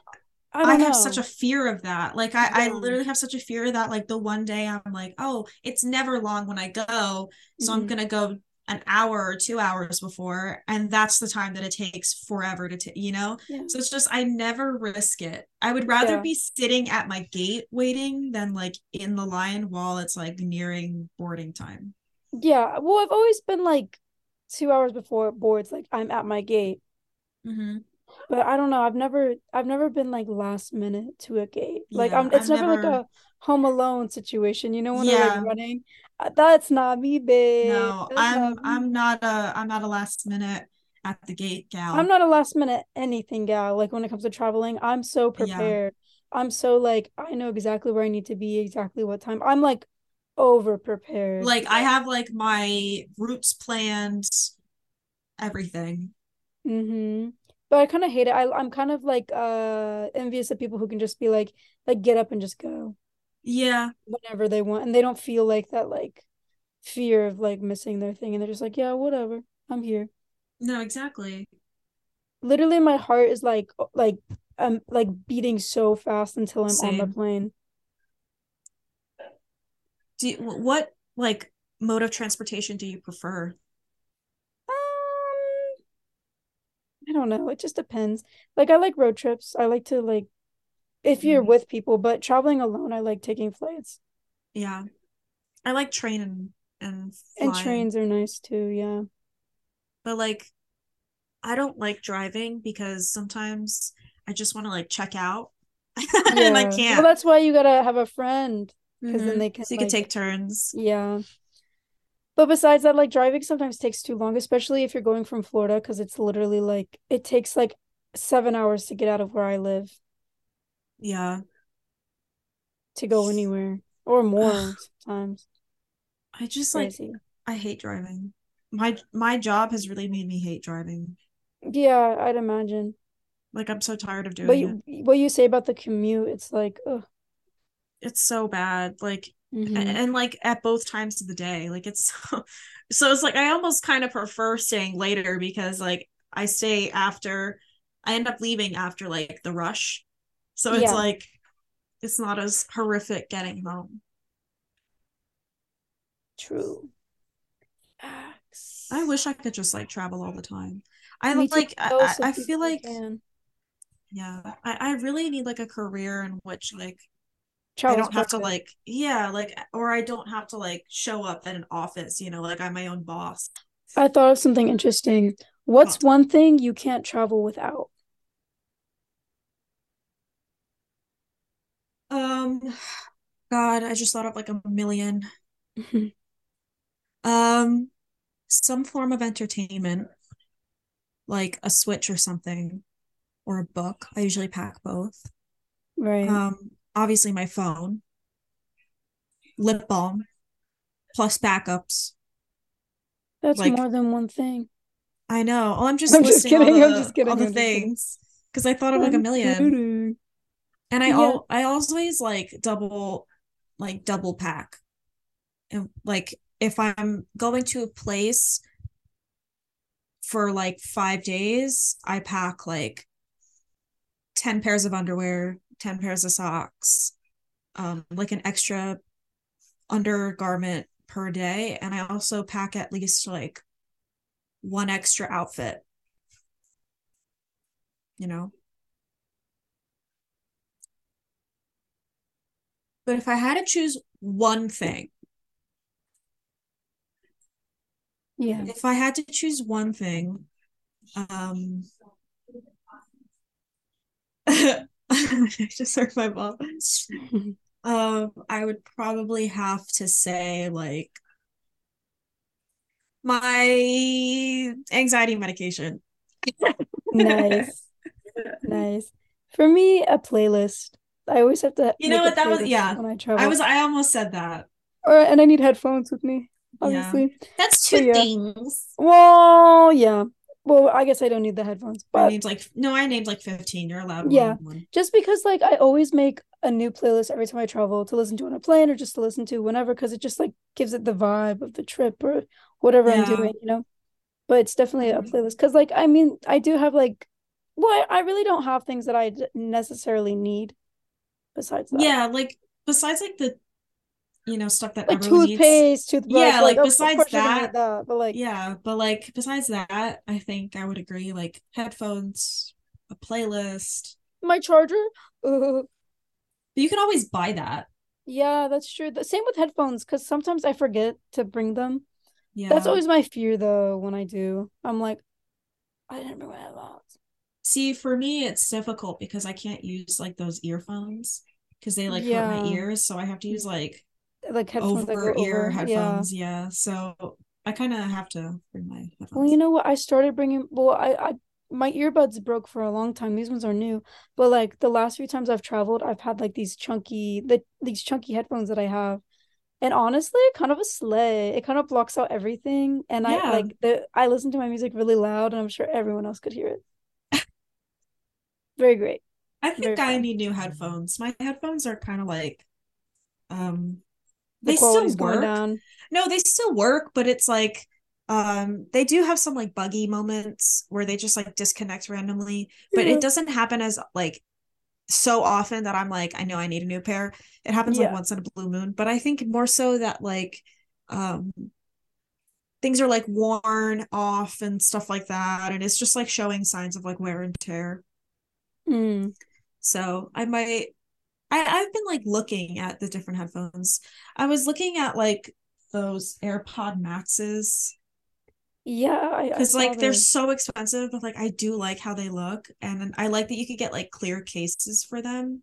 I I, have such a fear of that. Like I, I literally have such a fear that like the one day I'm like, oh, it's never long when I go. So I'm Mhm. gonna go an hour or two hours before, and that's the time that it takes forever to take, you know? Yeah. So it's just I never risk it. I would rather Yeah. be sitting at my gate waiting than like in the line while it's like nearing boarding time. Yeah. Well, I've always been like two hours before boards, like I'm at my gate. Mm-hmm. But I don't know. I've never I've never been like last minute to a gate. Like Yeah, I'm it's I've never like a home alone situation, you know, when yeah. like running. Uh, That's not me, babe. No, That's I'm not I'm not a I'm not a last minute at the gate gal I'm not a last minute anything gal. Like when it comes to traveling, I'm so Yeah. prepared. I'm so like I know exactly where I need to be, exactly what time. I'm like over prepared. Like I have like my routes planned, everything. Mm-hmm. But I kind of hate it. I I'm kind of like uh envious of people who can just be like like get up and just go Yeah. whenever they want and they don't feel like that like fear of like missing their thing and they're just like, yeah, whatever. I'm here. No, exactly. Literally my heart is like like um like beating so fast until I'm on the plane. Do you, what like mode of transportation do you prefer? Um I don't know. It just depends. Like I like road trips. I like to like if you're Mm, with people, but traveling alone, I like taking flights. Yeah. I like train and and And trains are nice too, yeah. but like I don't like driving because sometimes I just want to like check out and I can't. that's why you gotta have a friend because then hmm they can So you like, take turns. yeah. But besides that, like driving sometimes takes too long, especially if you're going from Florida, because it's literally like it takes like seven hours to get out of where I live Yeah. to go anywhere or more sometimes. I just like Crazy. I hate driving. My my job has really made me hate driving. Yeah, I'd imagine. Like I'm so tired of But doing it. you, what you say about the commute, it's like, ugh. It's so bad. Like a- hmm and like at both times of the day. Like it's so so it's like I almost kind of prefer staying later because like I stay after I end up leaving after like the rush. So it's Yeah, like it's not as horrific getting home. true. I wish I could just like travel all the time. I Me like I, I feel like can yeah, I, I really need like a career in which like I don't have to like yeah, like or I don't have to like show up at an office, you know, like I'm my own boss. I thought of something interesting. What's What? one thing you can't travel without? Um, God, I just thought of like a million. Um, some form of entertainment, like a Switch or something, or a book. I usually pack both. Right. Um, obviously my phone, lip balm, plus backups. That's Like more than one thing. I know. Oh, I'm just I'm just kidding. I'm the just all the I'm things because I thought of like a I'm million. And I Yeah. all I always like double like double pack. And like if I'm going to a place for like five days, I pack like 10 pairs of underwear, 10 pairs of socks, um, like an extra undergarment per day. And I also pack at least like one extra outfit, you know? But if I had to choose one thing, Yeah. if I had to choose one thing, um, I just heard my mom. Um, I would probably have to say like my anxiety medication. Nice. Nice. For me, a playlist. I always have to You know what? That was yeah. when I travel, I was I almost said that. Or and I need headphones with me, Yeah. obviously. That's So two yeah. things. Well, yeah. Well, I guess I don't need the headphones, I but named like no, I named like 15. You're allowed Yeah. one. just because like I always make a new playlist every time I travel to listen to on a plane or just to listen to whenever because it just like gives it the vibe of the trip or whatever I'm doing, you know. But it's definitely a Mhm. playlist because like I mean I do have like well I I really don't have things that I necessarily need besides that. Yeah, like besides like the you know stuff that Like toothpaste, toothbrush. Yeah, like, of besides course you're gonna that- that, but like Yeah, but like besides that, I think I would agree like headphones, a playlist. my charger. Ugh. But you can always buy that. Yeah, that's true. The same with headphones because sometimes I forget to bring them. Yeah. That's always my fear though when I do. I'm like, I didn't bring my headphones. See, for me, it's difficult because I can't use like those earphones because they like hurt my ears. So I have to use like Like headphones over ear over. Yeah. headphones. Yeah. So I kind of have to bring my headphones. Well, you know what? I started bringing. Well, I, I my earbuds broke for a long time. These ones are new, but like the last few times I've traveled, I've had like these chunky, the these chunky headphones that I have, and honestly, kind of a sleigh. It kind of blocks out everything, and I like the I listen to my music really loud, and I'm sure everyone else could hear it. Very great. I very think I fun. need new headphones. My headphones are kind of like, um, The they still work. No, they still work, but it's like um they do have some like buggy moments where they just like disconnect randomly, but Yeah. it doesn't happen as like so often that I'm like I know I need a new pair. It happens like once in a blue moon, but I think more so that like um things are like worn off and stuff like that and it's just like showing signs of like wear and tear. Mm. So I might I, I've been like looking at the different headphones. I was looking at like those AirPod Maxes Yeah, because like they're so expensive, but like I do like how they look, and I like that you could get like clear cases for them.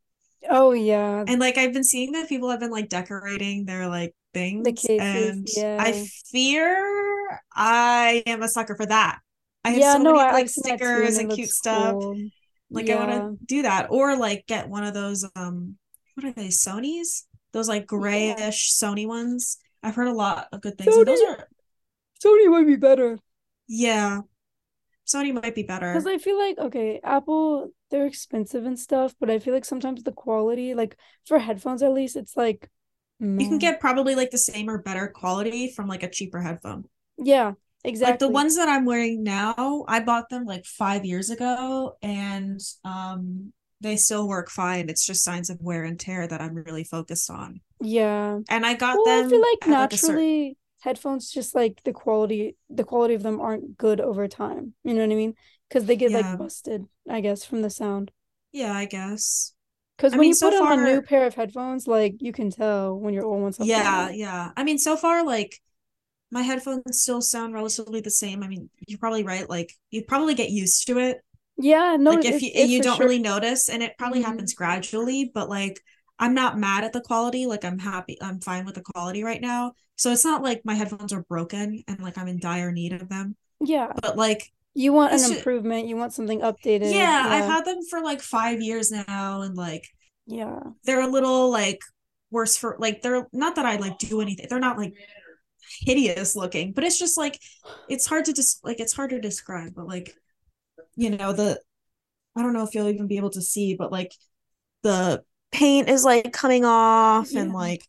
Oh yeah, And like I've been seeing that people have been like decorating their like things, the cases, and I fear I am a sucker for that. I have yeah. so No, many I, like I've seen that too, stickers and cute looks stuff. Like I want to do that, or like get one of those um, what are they? Sony's? Those like grayish Sony ones. I've heard a lot of good things. And those Sony- are Sony might be better. yeah. Sony might be better. Because I feel like, okay, Apple, they're expensive and stuff, but I feel like sometimes the quality, like for headphones at least, it's like, You can get probably like the same or better quality from like a cheaper headphone. Yeah, Like exactly. the ones that I'm wearing now, I bought them like five years ago and um they still work fine. It's just signs of wear and tear that I'm really focused on. Yeah. And I got Well, them I feel like at, like, a cer- naturally headphones just like the quality, the quality of them aren't good over time. You know what I mean? Because they get Yeah. like busted, I guess, from the sound. Yeah, I guess. Because when mean, you so put on a new pair of headphones, like you can tell when your old ones Yeah, yeah. I mean, so far, like my headphones still sound relatively the same. I mean, you're probably right. Like you probably get used to it. Yeah, no, like if you you don't sure- really notice, and it probably Mhm. happens gradually. But like, I'm not mad at the quality. Like I'm happy. I'm fine with the quality right now. So it's not like my headphones are broken and like I'm in dire need of them. Yeah, But like, you want an improvement. You want something updated. yeah, I've had them for like five years now, and like yeah. they're a little like worse for like they're not that I like do anything. They're not like hideous looking, but it's just like it's hard to just like it's hard to describe, but like you know, the I don't know if you'll even be able to see, but like the paint is like coming off and like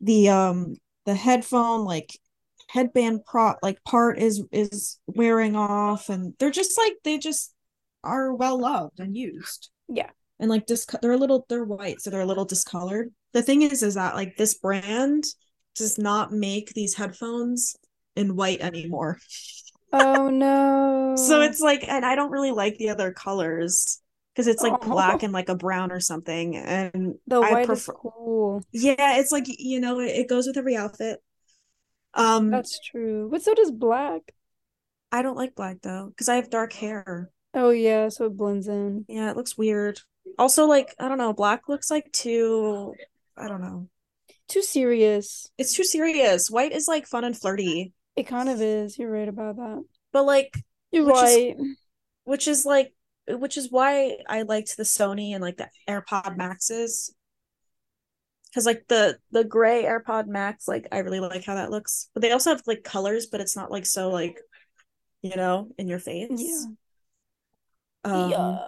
the um the headphone like headband pro like part is is wearing off and they're just like they just are well loved and used. Yeah. and like dis they're a little they're white so they're a little discolored. The thing is is that like this brand does not make these headphones in white anymore Oh no. so it's like and i don't really like the other colors because it's like Oh. black and like a brown or something and the I white prefer is cool. yeah it's like you know it, it goes with every outfit um That's true. But so does black. i don't like black though because i have dark hair Oh yeah, so it blends in. yeah it looks weird also like i don't know black looks like too i don't know Too serious. it's too serious white is like fun and flirty It kind of is. You're right about that. but like You're Which is- right. which is like which is why I liked the Sony and like the AirPod Maxes. Cause like the the gray AirPod Max, like I really like how that looks. But they also have like colors, but it's not like so like you know, in your face. Yeah. Um, yeah.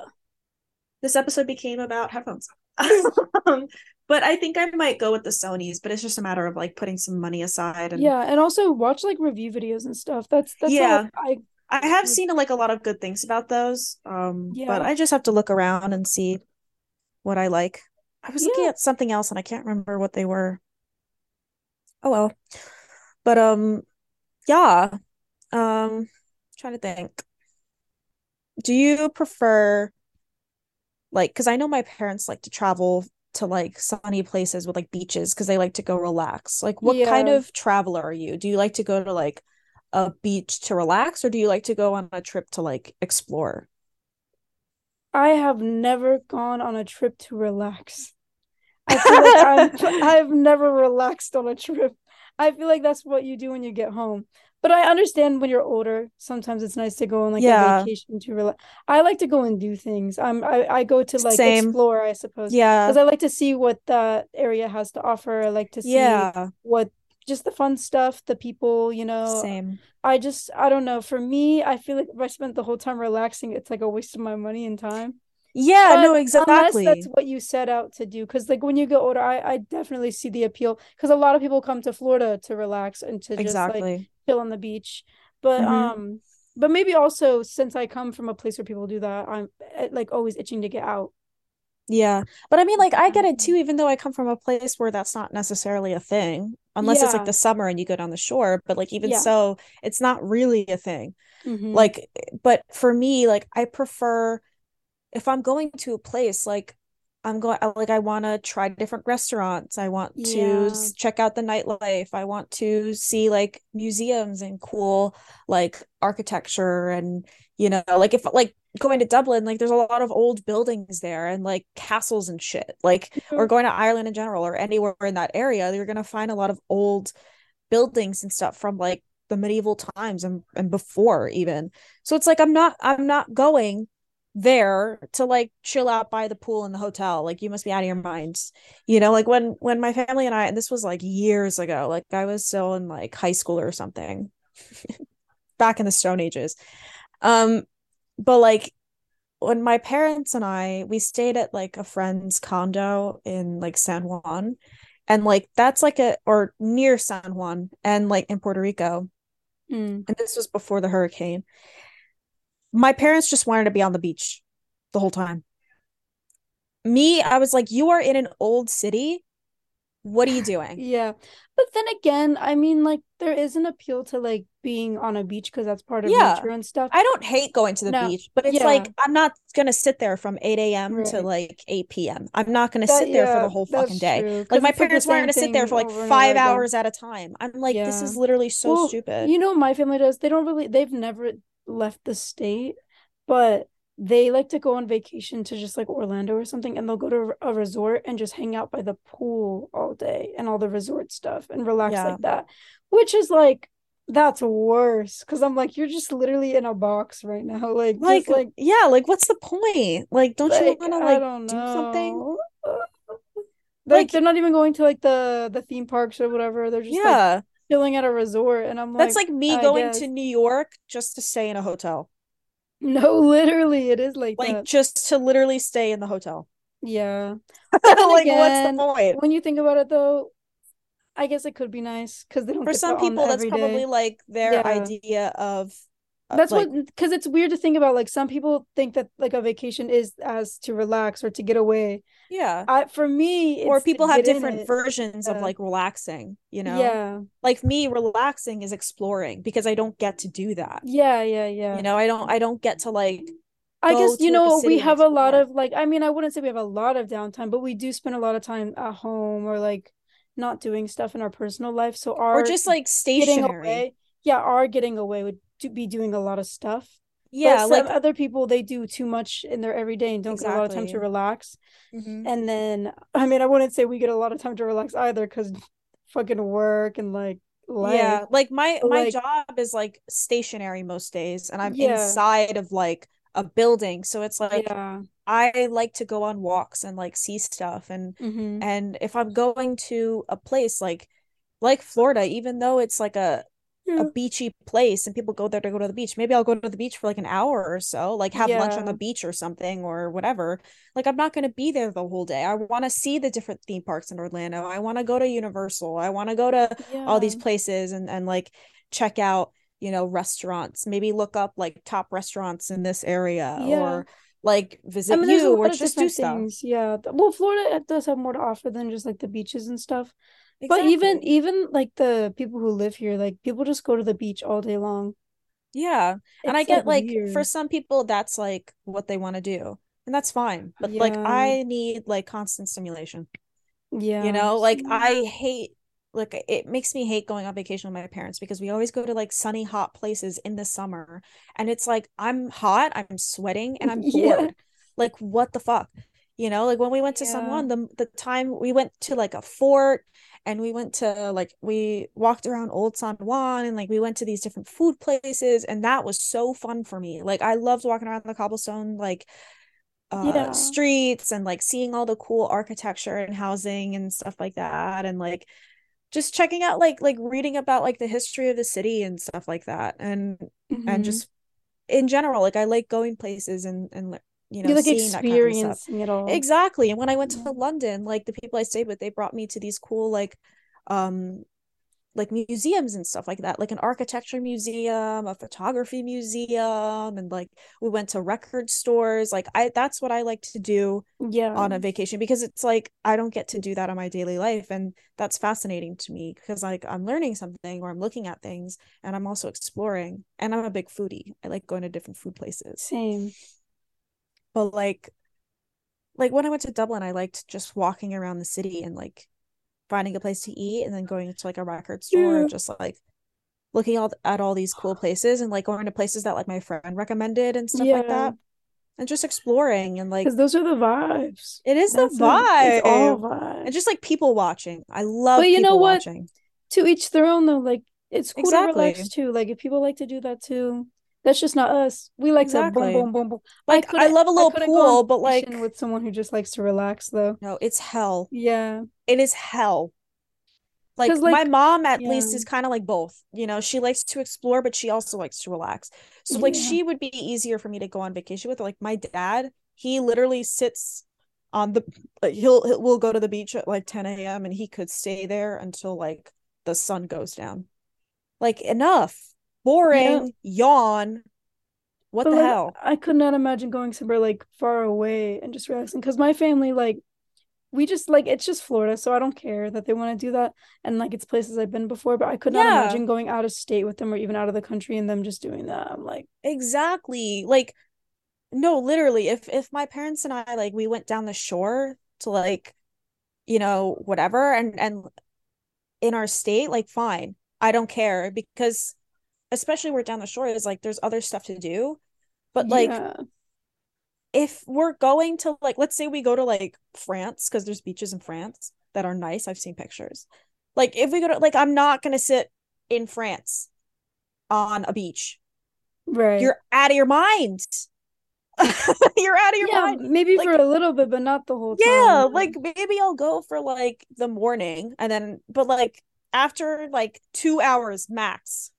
this episode became about headphones. um, but I think I might go with the Sony's, but it's just a matter of like putting some money aside and Yeah, and also watch like review videos and stuff. That's that's Yeah. I I have Like- seen like a lot of good things about those. Um, Yeah. but I just have to look around and see what I like. I was looking at something else and I can't remember what they were. Oh well. But um yeah. Um trying to think. Do you prefer like because I know my parents like to travel to like sunny places with like beaches because they like to go relax. Like what kind of traveler are you? Do you like to go to like a beach to relax or do you like to go on a trip to like explore? I have never gone on a trip to relax. I feel like I'm, I've never relaxed on a trip. I feel like that's what you do when you get home. But I understand when you're older, sometimes it's nice to go on like Yeah. a vacation to relax. I like to go and do things. I'm I, I go to like Same. explore, I suppose. Yeah. Because I like to see what that area has to offer. I like to see Yeah. what just the fun stuff, the people, you know. Same. I just I don't know. For me, I feel like if I spent the whole time relaxing, it's like a waste of my money and time. Yeah, But no, unless exactly. that's what you set out to do, because like when you get older, I I definitely see the appeal. Because a lot of people come to Florida to relax and to just like Exactly. Chill on the beach. But Mhm. um, but maybe also since I come from a place where people do that, I'm eh, like always itching to get out. Yeah. But I mean, like, I get it too, even though I come from a place where that's not necessarily a thing, unless it's like the summer and you go down the shore. But like, even Yeah. so, it's not really a thing. Mhm. Like, but for me, like, I prefer if I'm going to a place, like, I'm going, like, I want to try different restaurants. I want to Yeah. s- check out the nightlife. I want to see like museums and cool, like, architecture and, you know, like, if like going to Dublin, like, there's a lot of old buildings there and like castles and shit. Like, or mm-hmm. going to Ireland in general or anywhere in that area, you're gonna find a lot of old buildings and stuff from like the medieval times and, and before even. So it's like I'm not I'm not going there to like chill out by the pool in the hotel. Like you must be out of your minds. You know, like when when my family and I and this was like years ago, like I was still in like high school or something. Back in the stone ages. Um but like when my parents and I we stayed at like a friend's condo in like San Juan and like that's like a or near San Juan and like in Puerto Rico Mm. and this was before the hurricane my parents just wanted to be on the beach the whole time me I was like you are in an old city what are you doing Yeah. But then again, I mean, like there is an appeal to like being on a beach because that's part of Yeah. nature and stuff. I don't hate going to the No, beach but it's yeah. like I'm not gonna sit there from 8 a.m to like 8 p.m I'm not gonna That- sit there for the whole fucking day true, like my parents wanted same to sit there for like five again. hours at a time I'm like this is literally so Well, stupid You know, my family does. They don't really, they've never left the state, but they like to go on vacation to just like Orlando or something, and they'll go to a resort and just hang out by the pool all day and all the resort stuff and relax Yeah. like that, which is like, that's worse because I'm like, you're just literally in a box right now. Like, like, just like, yeah like what's the point like don't you like, want to like don't do something. Like, Like- they're not even going to like the the theme parks or whatever. They're just like yeah chilling at a resort, and I'm like, That's like, me going to New York just to stay in a hotel. No, literally, it is like Like that. just to literally stay in the hotel. Yeah. like then what's the point? When you think about it, though, I guess it could be nice because For some people that's probably day. like their Yeah. idea of That's like, what, because it's weird to think about. Like some people think that like a vacation is as to relax or to get away. yeah. I for me, Or people have different versions of like relaxing, you know? Yeah, Like me relaxing is exploring because I don't get to do that. yeah, yeah, yeah. You know, I don't I don't get to like I guess you know we have a lot of like I mean I wouldn't say we have a lot of downtime, but we do spend a lot of time at home or like not doing stuff in our personal life. So our or just like stationary. away, yeah, our getting away would to be doing a lot of stuff. Yeah, but like other people they do too much in their everyday and don't get a lot of time to Exactly. relax. Mhm. And then I mean I wouldn't say we get a lot of time to relax either because fucking work and like life. Yeah, like my But, my like- job is like stationary most days and I'm Yeah. inside of like a building. So it's like yeah. I like to go on walks and like see stuff and hmm and if I'm going to a place like like Florida, even though it's like a a beachy place and people go there to go to the beach. Maybe I'll go to the beach for like an hour or so, like have lunch on the beach or something or whatever. Like I'm not going to be there the whole day. I want to see the different theme parks in Orlando. I want to go to Universal. I want to go to all these places and and like check out, you know, restaurants. Maybe look up like top restaurants in this area Yeah. or like I visit mean, you or just do different stuff. things. Yeah. Well, Florida does have more to offer than just like the beaches and stuff. But even even like the people who live here, like people just go to the beach all day long. Yeah. And I It's like get like for some people that's like what they want to do. And that's fine. But like I need like constant stimulation. Yeah. You know, like. I hate like it makes me hate going on vacation with my parents because we always go to like sunny hot places in the summer and it's like I'm hot, I'm sweating and I'm Yeah. bored. Like what the fuck? You know, like when we went to Yeah. Juan, the the time we went to like a fort and we went to like we walked around Old San Juan and like we went to these different food places and that was so fun for me. Like I loved walking around the cobblestone like uh Yeah. streets and like seeing all the cool architecture and housing and stuff like that and like just checking out like like reading about like the history of the city and stuff like that and and Mhm. just in general like I like going places and and you know You like that kind of experiencing it all. exactly and when I went to Yeah. London like the people I stayed with they brought me to these cool like um like museums and stuff like that like an architecture museum a photography museum and like we went to record stores like I that's what I like to do Yeah. on a vacation because it's like I don't get to do that on my daily life and that's fascinating to me because like I'm learning something or I'm looking at things and I'm also exploring and I'm a big foodie. I like going to different food places. Same. But like like when I went to Dublin I liked just walking around the city and like finding a place to eat and then going to like a record store Yeah. just like looking all at all these cool places and like going to places that like my friend recommended and stuff like that and just exploring and like Because those are the vibes. it is the That's it. It's all vibe and just like people watching. I love But you know what? watching. To each their own though. Like it's cool to Exactly. relax too. Like if people like to do that too, that's just not us. We like to boom, boom, boom, boom. Like I couldn't love a little couldn't go on pool, but like with someone who just likes to relax though. no, it's hell. Yeah. It is hell. Like my mom at yeah. least is kind of like both. You know, she likes to explore, but she also likes to relax. So like Yeah. she would be easier for me to go on vacation with. Like my dad, he literally sits on the he'll, he'll we'll go to the beach at like 10 a.m. and he could stay there until like the sun goes down. Like enough. Yeah. Boring, yawn. What But the like hell? I could not imagine going somewhere like far away and just relaxing because my family like we just like it's just Florida, so I don't care that they want to do that and like it's places I've been before, but I could not Yeah, imagine going out of state with them or even out of the country and them just doing that. I'm like, exactly. Like no, literally, if if my parents and I like we went down the shore to like, you know, whatever and and in our state, like fine. I don't care because especially where down the shore is like there's other stuff to do. But like yeah, if we're going to like let's say we go to like France because there's beaches in France that are nice. I've seen pictures. Like if we go to like I'm not gonna sit in France on a beach. right. You're out of your mind. You're out of your Yeah, mind. maybe for a little bit, but not the whole yeah, time. Yeah, like maybe I'll go for like the morning and then but like after like 2 hours max,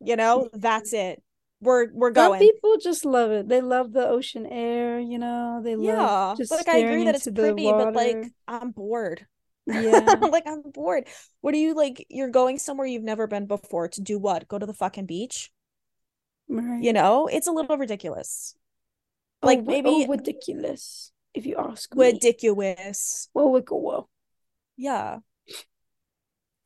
you know, that's it. We're we're Some going. people just love it. They love the ocean air, you know, they love Yeah, just like I agree that it's pretty, but like. I'm bored. Yeah, Like I'm bored. What do you like? You're going somewhere you've never been before to do what? Go to the fucking beach? Right. You know, it's a little ridiculous. Oh, Like wi- oh, maybe ridiculous, if you ask me. ridiculous. Whoa, wicka, whoa. Yeah.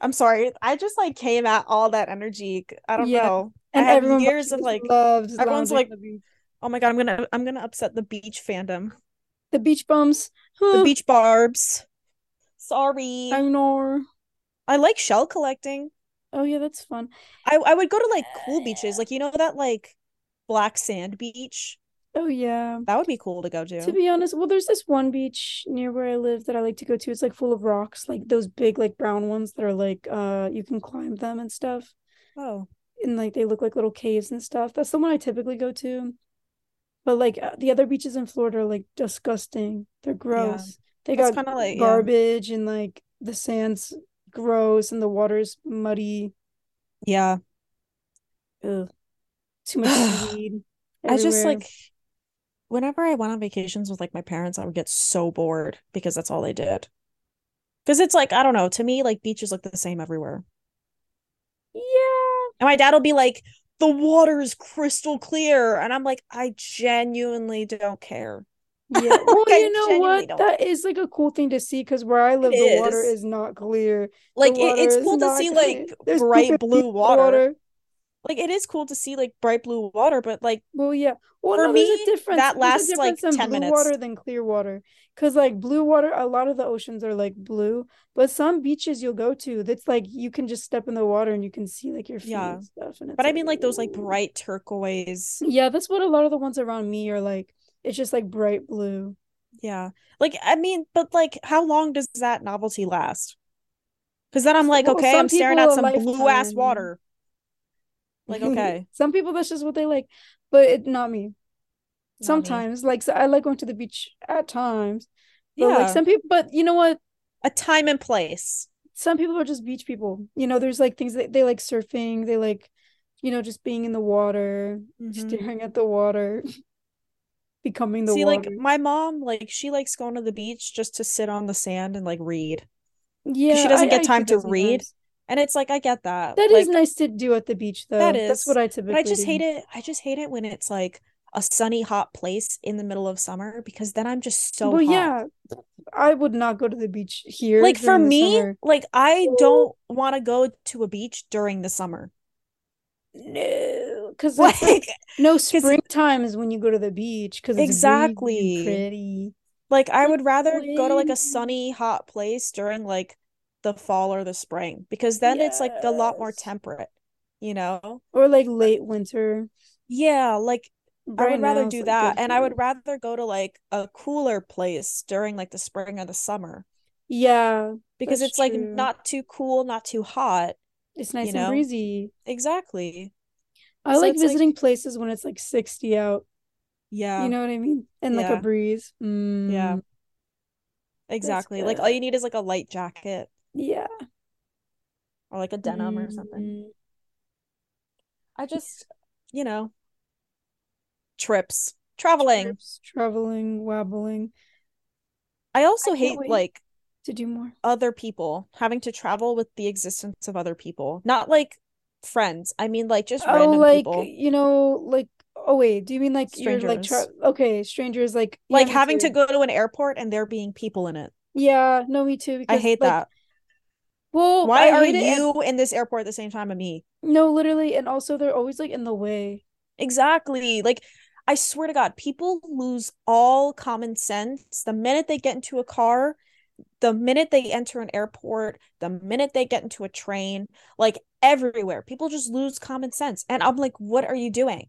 I'm sorry. I just like came at all that energy. I don't Yeah, know. I and have everyone years of like loves everyone's like, on the beach. oh my God, I'm gonna I'm gonna upset the beach fandom. The beach bums. The beach barbs. Sorry. I know. I like shell collecting. Oh yeah, that's fun. I I would go to like cool beaches, like you know that like black sand beach. Oh yeah. That would be cool to go To to. be honest, well, there's this one beach near where I live that I like to go to. It's like full of rocks, like those big, like brown ones that are like uh you can climb them and stuff. Oh, And like they look like little caves and stuff. That's the one I typically go to. But like uh, the other beaches in Florida are like disgusting. They're yeah. gross. They That's got kind of like yeah. garbage and like the sand's gross and the water's muddy. Yeah. Ugh. Too much weed. I just like whenever I went on vacations with like my parents, I would get so bored because that's all they did. Because it's like, I don't know, to me, like beaches look the same everywhere. Yeah. And my dad will be like, the water is crystal clear. And I'm like, I genuinely don't care. Yeah. Well, you know what? don't That is like a cool thing to see because where I live, It the water is. is not clear. Like it, it's cool to see clear. like There's bright blue the water. Like it is cool to see like bright blue water, but like Well, yeah. Well, For no, me, difference. that lasts, like, 10 blue minutes. water than clear water. Because like blue water, a lot of the oceans are like blue, but some beaches you'll go to, that's like you can just step in the water and you can see like your feet Yeah. and stuff. And but I mean like those like bright turquoise. Yeah, that's what a lot of the ones around me are like. It's just like bright blue. Yeah. Like I mean, but like how long does that novelty last? Because then I'm like, Well, okay, I'm staring at some blue ass water. Like, okay. Some people that's just what they like, but it not me. Not me. Sometimes, like so I like going to the beach at times. But Yeah. like some people, but you know what? A time and place. Some people are just beach people. You know, there's like things that they like surfing, they like, you know, just being in the water, Mhm. staring at the water, becoming the See, water. like my mom, like she likes going to the beach just to sit on the sand and like read. yeah, she doesn't I- get I time to read. And it's like I get that. That is like nice to do at the beach, though. that That's what I typically but I just do. hate it. I just hate it when it's like a sunny, hot place in the middle of summer because then I'm just so well, hot. yeah, I would not go to the beach here Like for me, summer. like I don't want to go to a beach during the summer. No, because Like like no springtime is when you go to the beach because it's breezy Exactly. pretty. like I would rather go to like a sunny, hot place during like the fall or the spring because then it's like a lot more temperate, you know? Or like late winter. Yeah, like I would rather do like that. And I would rather go to like a cooler place during like the spring or the summer yeah, because it's like not too cool, not too hot, It's nice and know? breezy. Exactly. I So like it's like, visiting places when it's like 60 out. yeah, You know what I mean? And like a breeze. yeah, Mm, that's exactly. Like all you need is like a light jacket Yeah. or like a denim or something. Mm, I just, you know, trips, traveling. trips, traveling, wobbling. I I also can't hate like to do more. other people having to travel with the existence of other people. Not like friends. I mean like just Oh, random like, people, you know, like, oh wait, do you mean like you're like tra strangers. okay, strangers like Like having to go to an airport and there being people in it. Yeah, no, me too, I hate like that. Well, Why I are hate and you in this airport at the same time as me? no, literally, and also they're always like in the way. Exactly. Like I swear to God, people lose all common sense the minute they get into a car, the minute they enter an airport, the minute they get into a train, like everywhere. People just lose common sense. And I'm like, what are you doing?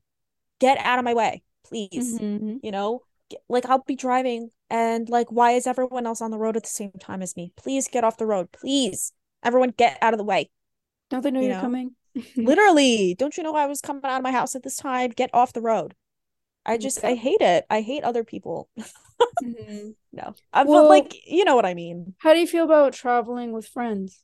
Get out of my way, please. hmm You know, like I'll be driving and like, why is everyone else on the road at the same time as me? Please get off the road. Please. Everyone get out of the way. Don't they know You you're know, coming? literally, don't you know I was coming out of my house at this time? Get off the road. I just, I hate it. I hate other people. Mhm. No, I, but Well, like, you know what I mean. how do you feel about traveling with friends?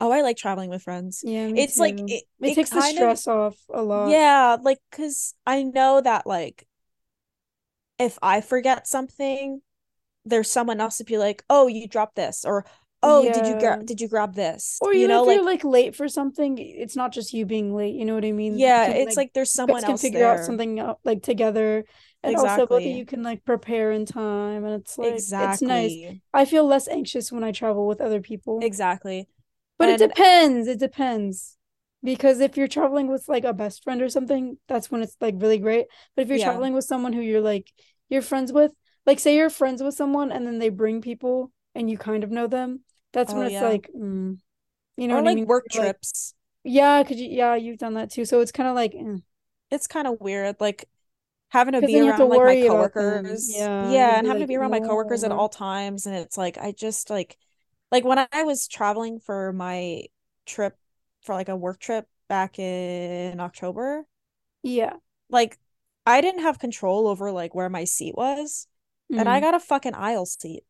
Oh, I like traveling with friends. Yeah, It's like it, It it takes the kind of, stress off a lot. yeah, like, cause I know that like if I forget something, there's someone else to be like, oh, you dropped this, or oh, did you grab did you grab this? Or You know, if you're like like late for something, it's not just you being late, you know what I mean? Yeah, can it's like like there's someone guys can else figure out something out like together and also both of you can like prepare in time and it's like it's nice. I feel less anxious when I travel with other people. Exactly. But it depends. It depends. Because if you're traveling with like a best friend or something, that's when it's like really great. But if you're yeah. traveling with someone who you're like you're friends with, like say you're friends with someone and then they bring people and you kind of know them, that's when Oh it's yeah. like, mm, you know Or what I like mean? work You're like, trips. yeah, because you, yeah, you've done that too. So it's kind of like, eh. It's kind of weird. Like having to be have to around like my worry about them. coworkers. Yeah, Yeah, and having to be around my coworkers at all times. And it's like I just like like when I was traveling for my trip for like a work trip back in October, Yeah. like I didn't have control over like where my seat was. And I Mm. got a fucking aisle seat.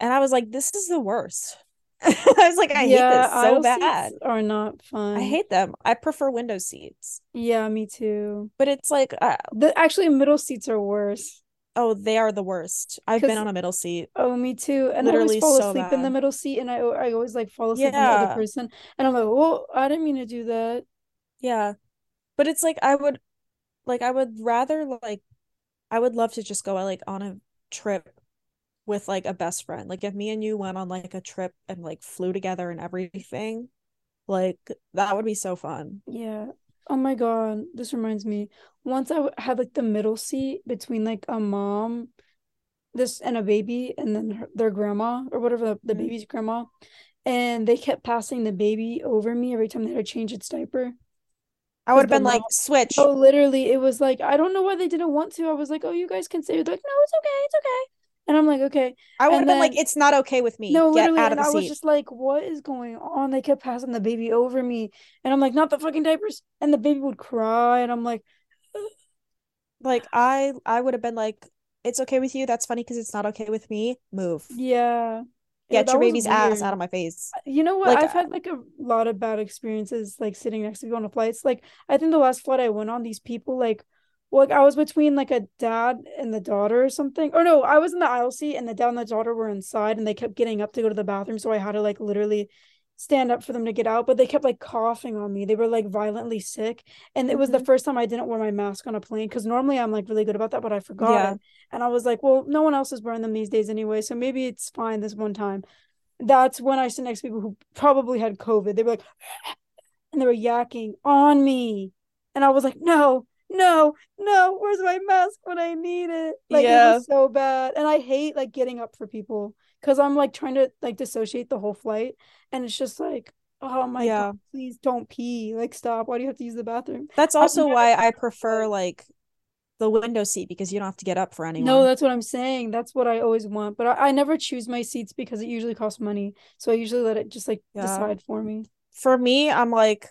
And I was like, this is the worst. I was like, I yeah, hate this so bad. seats are not fun. I hate them. I prefer window seats. Yeah, me too. But it's like, uh, The actually middle seats are worse. oh, they are the worst. I've been on a middle seat. Oh, me too. And Literally I always fall so asleep in the middle seat, and I I always like fall asleep in the other Yeah. person, and I'm like, oh, I didn't mean to do that. Yeah. But it's like I would like I would rather like I would love to just go like on a trip with like a best friend. Like if me and you went on like a trip and like flew together and everything, like that would be so fun. Yeah. Oh my God, this reminds me. Once I had like the middle seat between like a mom, this and a baby, and then her, their grandma or whatever the, the Mhm. baby's grandma, and they kept passing the baby over me every time they had to change its diaper. I would have been like mom- switch. Oh, literally, it was like I don't know why they didn't want to. I was like, oh, you guys can stay. They're like, no, it's okay, it's okay. And I'm like, okay. I would have been like it's not okay with me. No, Get literally, out of and I was just like, what is going on? They kept passing the baby over me, and I'm like, not the fucking diapers. And the baby would cry, and I'm like, Like I I would have been like it's okay with you. That's funny because it's not okay with me. Move. yeah. Yeah, Get that your baby's ass out of my face. Uh, you know what? Like, I've had like a lot of bad experiences like sitting next to people on flights. Like I think the last flight I went on, these people like like I was between like a dad and the daughter or something. Or no, I was in the aisle seat and the dad and the daughter were inside and they kept getting up to go to the bathroom. So I had to like literally stand up for them to get out. But they kept like coughing on me. They were like violently sick. And it was the Mhm. first time I didn't wear my mask on a plane because normally I'm like really good about that, but I forgot Yeah. And I was like, well, no one else is wearing them these days anyway. So maybe it's fine this one time that's when I sit next to people who probably had COVID. They were like, and they were yakking on me. And I was like, no, no, no, where's my mask when I need it? Like, it Yeah. was so bad. And I hate like getting up for people because I'm like trying to like dissociate the whole flight. And it's just like, oh my Yeah. God, please don't pee. Like, stop. Why do you have to use the bathroom? That's also never why I prefer like the window seat because you don't have to get up for anyone. No, that's what I'm saying. That's what I always want. But I, I never choose my seats because it usually costs money. So I usually let it just like Yeah. decide for me. For me, I'm like,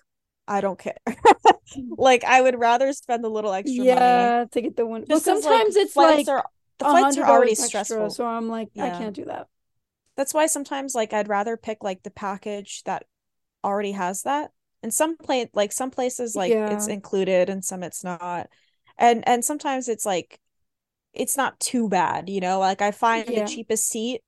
I don't care. like I would rather spend the little extra money. yeah, to get the one. 'cause, sometimes it's like are the flights are already extra, stressful. so I'm like, I can't do that. That's why sometimes like I'd rather pick like the package that already has that. And some play like some places like it's included and some it's not. And and sometimes it's like it's not too bad, you know? Like I find Yeah. the cheapest seat.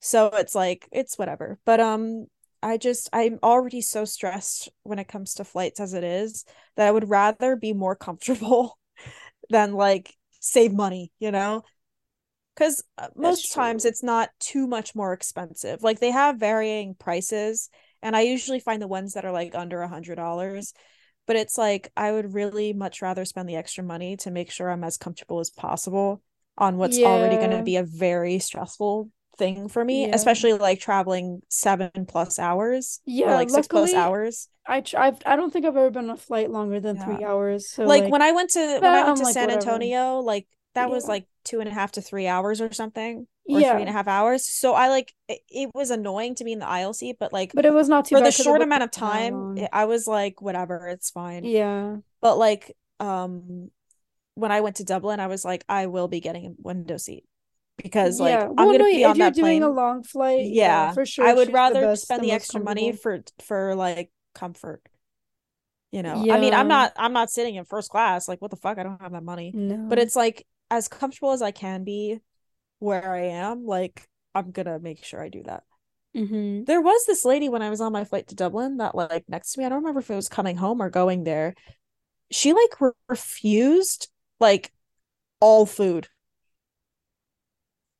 So it's like it's whatever. But um I just I'm already so stressed when it comes to flights as it is that I would rather be more comfortable than like save money, you know? Because uh, most times it's not too much more expensive. Like they have varying prices, and I usually find the ones that are like under a hundred dollars. But it's like I would really much rather spend the extra money to make sure I'm as comfortable as possible on what's already going to be a very stressful thing for me, Yeah. especially like traveling seven plus hours or Yeah, like six plus hours. I I've, I don't think I've ever been on a flight longer than three hours. So like, like, when I went to when I I'm went to like, San whatever. Antonio, like that was like two and a half to three hours or something, or yeah, a half hours. So I like it, it was annoying to be in the aisle seat, but like but it was not too for the short amount of time, it- I was like, whatever, it's fine. Yeah, But like, um, when I went to Dublin, I was like, I will be getting a window seat because like yeah. I'm Well, gonna no, be if on you're that doing a plane. long flight, yeah, Yeah, for sure. I would choose the rather best, spend the the extra money for for like comfort. You know, I mean, I'm not I'm not sitting in first class. Like, what the fuck? I don't have that money. But it's like as comfortable as I can be where I am, like I'm gonna make sure I do that. Mm-hmm. There was this lady when I was on my flight to Dublin that like next to me. I don't remember if it was coming home or going there. She like re- refused like all food.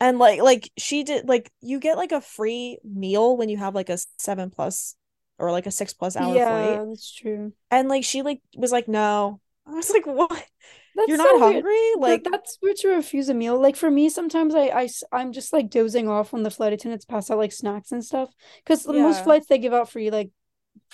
And like like she did like you get like a free meal when you have like a seven plus or like a six plus hour flight. Yeah, that's true. And like she like was like, no. I was like, what? That's You're so not weird. hungry? That- Like that's weird to refuse a meal. Like for me, sometimes I, I I'm just like dozing off when the flight attendants pass out like snacks and stuff. Because most flights they give out free like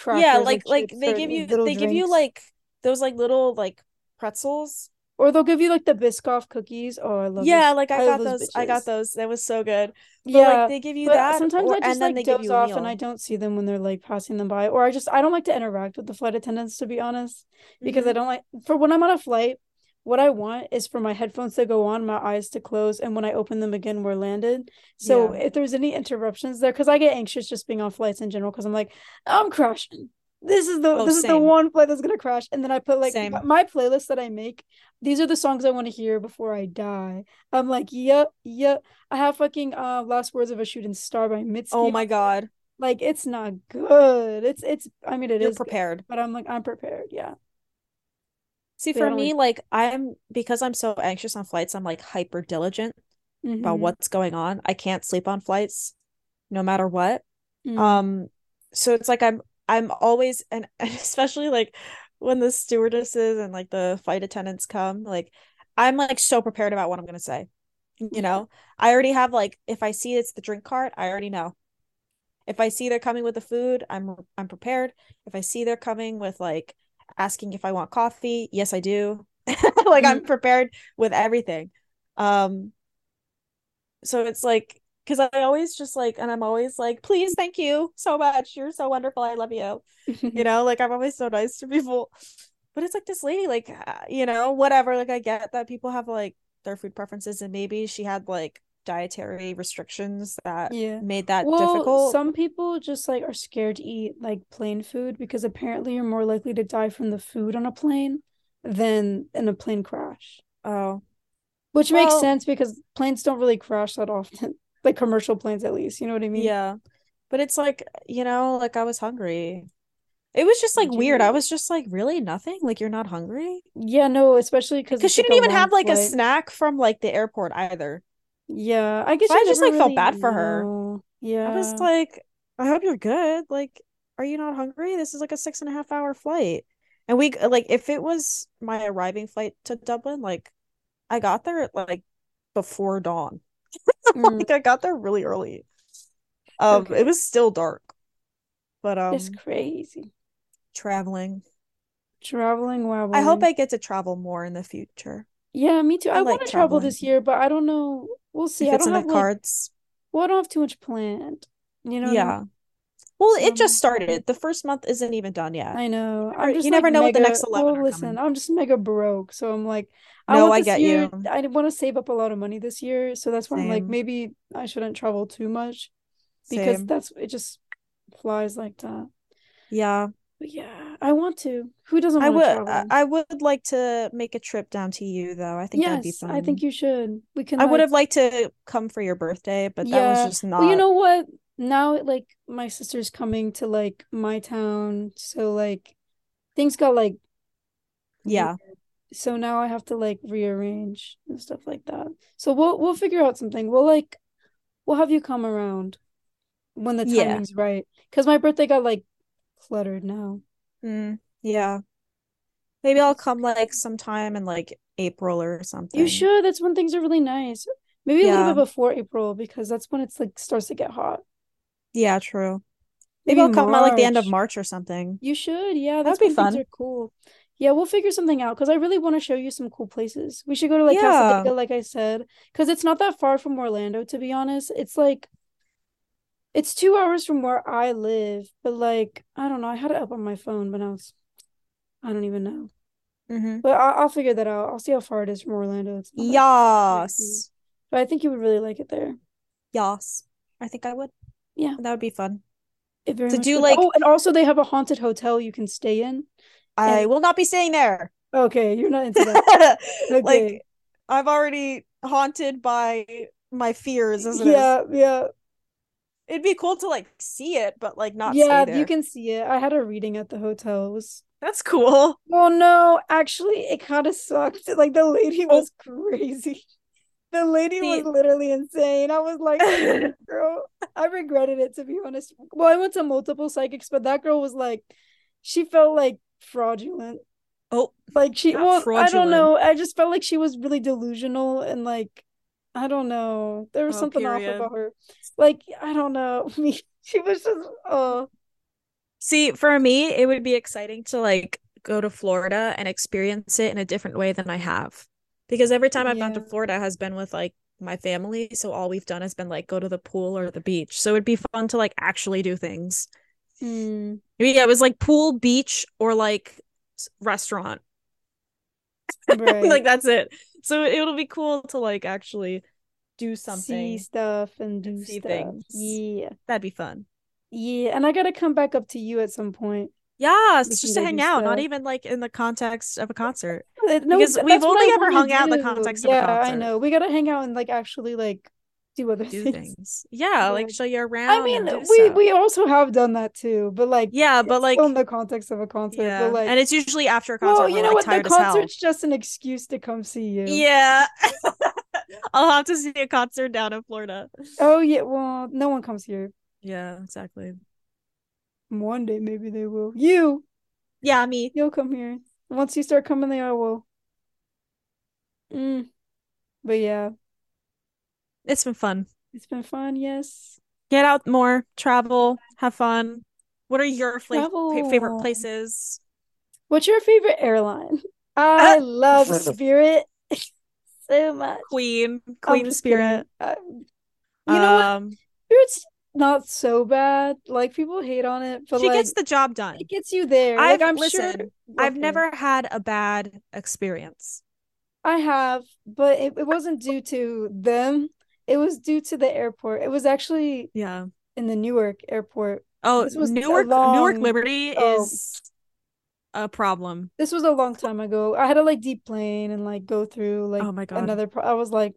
yeah, like like they give you they give you like those like little like pretzels. Or they'll give you like the Biscoff cookies. Oh, I love Yeah, those. like I love got those I got those. That was so good. But Yeah, like they give you that sometimes or I just and then like they give doze off and. I don't see them when they're like passing them by. Or I just I don't like to interact with the flight attendants to be honest, because I Mhm. don't like for when I'm on a flight, what I want is for my headphones to go on, my eyes to close, and when I open them again, we're landed. So Yeah. if there's any interruptions there, because I get anxious just being on flights in general, because I'm like, I'm crashing. This is the Oh, this is the one flight that's gonna crash, and then I put like Same. my, playlist that I make. These are the songs I want to hear before I die. I'm like, yep, yep. I have fucking uh last words of a shooting star by Mitski. Oh my god. Like it's not good. It's it's. I mean, it You're is good, prepared. but I'm like I'm prepared. Yeah. See, for me, like- I'm because I'm so anxious on flights, I'm like hyper diligent about Mhm. what's going on. I can't sleep on flights no matter what. Mm. Um, so it's like I'm I'm always and, and especially like when the stewardesses and like the flight attendants come, like I'm like so prepared about what I'm gonna say. You know, I already have like if I see it's the drink cart, I already know. If I see they're coming with the food, I'm I'm prepared. If I see they're coming with like asking if I want coffee, yes, I do. Like I'm prepared with everything. Um, so it's like because I always just like, and I'm always like, please, thank you so much. You're so wonderful. I love you. You know, like I'm always so nice to people. But it's like this lady, like, uh, you know, whatever. Like I get that people have like their food preferences, and maybe she had like dietary restrictions that Yeah. made that Well, difficult. some people just like are scared to eat like plain food because apparently you're more likely to die from the food on a plane than in a plane crash. Oh, Which makes sense because planes don't really crash that often. Like commercial planes at least, you know what I mean? yeah. But it's like, you know, like I was hungry. It was just like weird. I was just like, really nothing? Like you're not hungry? Yeah, no, especially because she didn't even have like a snack from like the airport either. Yeah, I guess So I just, like, felt really bad for her. Yeah. I was like, I hope you're good. Like, are you not hungry? This is like a six and a half hour flight. And we like if it was my arriving flight to Dublin, like I got there at like before dawn. Mm, Like I got there really early. Um Okay. it was still dark. But um it's crazy. traveling. Traveling, wow. I hope I get to travel more in the future. Yeah, me too. I I like want to travel this year, but I don't know. We'll see. If I don't have the like, cards. well, I don't have too much planned. You know I Yeah. mean? Well, it just started. The first month isn't even done yet. I know. never- I'm just you never like know what the next 11 well, are listen, coming. I'm just mega broke, so I'm like, I No, I get year. you. I want to save up a lot of money this year, so that's why I'm like, maybe I shouldn't travel too much because Same. that's it. Just flies like that. Yeah. But yeah, I want to. Who doesn't I would to I, travel? I would like to make a trip down to you though. I think that'd be fun. I think you should. We can I would have liked to come for your birthday, but that was just not Well, you know what? Now, like, my sister's coming to like my town, so like things got like Yeah. So now I have to like rearrange and stuff like that. So we'll we'll figure out something. We'll like we'll have you come around when the Yeah. timing's right. Because my birthday got like cluttered now. Mm, yeah. Maybe I'll come like sometime in like April or something. You should. That's when things are really nice. Maybe a little bit before April because that's when it's like starts to get hot. Yeah, true. Maybe Maybe I'll come at like the end of March. Or something. You should, yeah. That That's would be when things fun. are cool. Yeah, we'll figure something out because I really want to show you some cool places. We should go to like Yeah. Cassadaga, like I said, because it's not that far from Orlando, to be honest. It's like it's two hours from where I live, but like I don't know. I had it up on my phone, but now it's I don't even know. Mm-hmm. But I I'll figure that out. I'll see how far it is from Orlando. It's. Yes. But I think you would really like it there. Yes. I think I would. Yeah. That would be fun. To do, would. like- Oh, and also they have a haunted hotel you can stay in. I And- will not be staying there. Okay, you're not into that. Okay. Like I'm already haunted by my fears as it is. Yeah, yeah. It'd be cool to like see it, but like not Yeah, you can see it. I had a reading at the hotel. It was That's cool. well, no, actually, it kind of sucked. Like the lady Oh. was crazy. The lady was literally insane. I was like, girl, I regretted it to be honest. Well, I went to multiple psychics, but that girl was like, she felt like fraudulent. Oh, Like she, well, I don't know. I just felt like she was really delusional and like, I don't know. There was Oh, something off about her. Like, I don't know. Me, she was just, oh. See, for me, it would be exciting to like go to Florida and experience it in a different way than I have. Because every time I've gone to Florida has been with like my family, so all we've done has been like go to the pool or the beach. So it'd be fun to like actually do things. Hmm. Yeah, it was like pool, beach, or like restaurant. Right. like that's it. So it'll be cool to like actually do something. See stuff and do see stuff. things. Yeah. That'd be fun. Yeah. And I gotta come back up to you at some point. Yeah, it's just to hang out, not even like in the context of a concert. No, Because we've only ever hung out in the do. context of a concert. yeah, I know. We gotta hang out and like actually like do other Do things. things. Yeah, like Yeah. show you around. I mean, we stuff. we also have done that too, but like Yeah, but like in the context of a concert. yeah, But like and it's usually after a concert. well, you know like, what? The concert's just an excuse to come see you. Yeah. I'll have to see a concert down in Florida. Oh yeah. Well, no one comes here. Yeah, exactly. One day maybe they will. You, Yeah, me. you'll come here. Once you start coming there, I will. Mm. But yeah, It's been fun. it's been fun. Yes. Get out more, travel, have fun. What are your favorite places? What's your favorite airline? I love Spirit so much. Queen, Queen Spirit. Uh, you know what? um, Spirit's not so bad. Like people hate on it, but she like gets the job done. it gets you there. I've like I'm sure. I've never had a bad experience. I have, but it, it wasn't due to them. It was due to the airport. It was actually Yeah. in the Newark airport. Oh, This was Newark, Newark Liberty oh. is a problem. This was a long time ago. I had to like deplane and like go through like oh my god. another. Pro- I was like,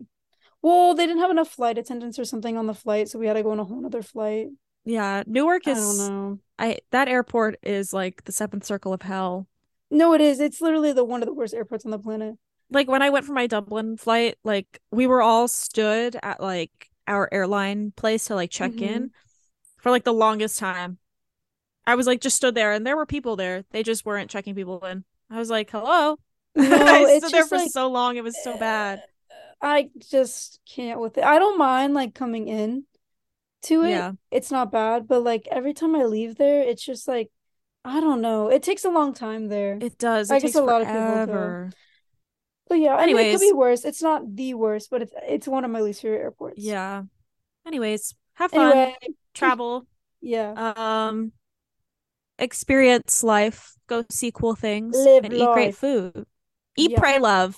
well, they didn't have enough flight attendants or something on the flight, so we had to go on a whole other flight. Yeah, Newark I is don't know. I that airport is like the seventh circle of hell. No, it is. It's literally the one of the worst airports on the planet. Like when I went for my Dublin flight, like we were all stood at like our airline place to like check Mm-hmm. in for like the longest time. I was like just stood there and there were people there. They just weren't checking people in. I was like, "Hello." No, I stood there for like- so long. It was so bad. I just can't with it. I don't mind like coming in to it. Yeah. It's not bad, but like every time I leave there, it's just like I don't know. It takes a long time there. It does. It I guess takes a lot of people do. But yeah, I mean, it could be worse. It's not the worst, but it's it's one of my least favorite airports. Yeah. Anyways, have fun, Anyway, travel, yeah. um, experience life, go see cool things, Live and eat great food. Eat, Yeah. pray, love.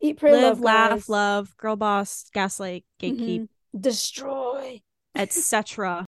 Eat, pray, Live, love, laugh, guys. love. Girl boss, gaslight, gatekeep, Mhm. Destroy. etc.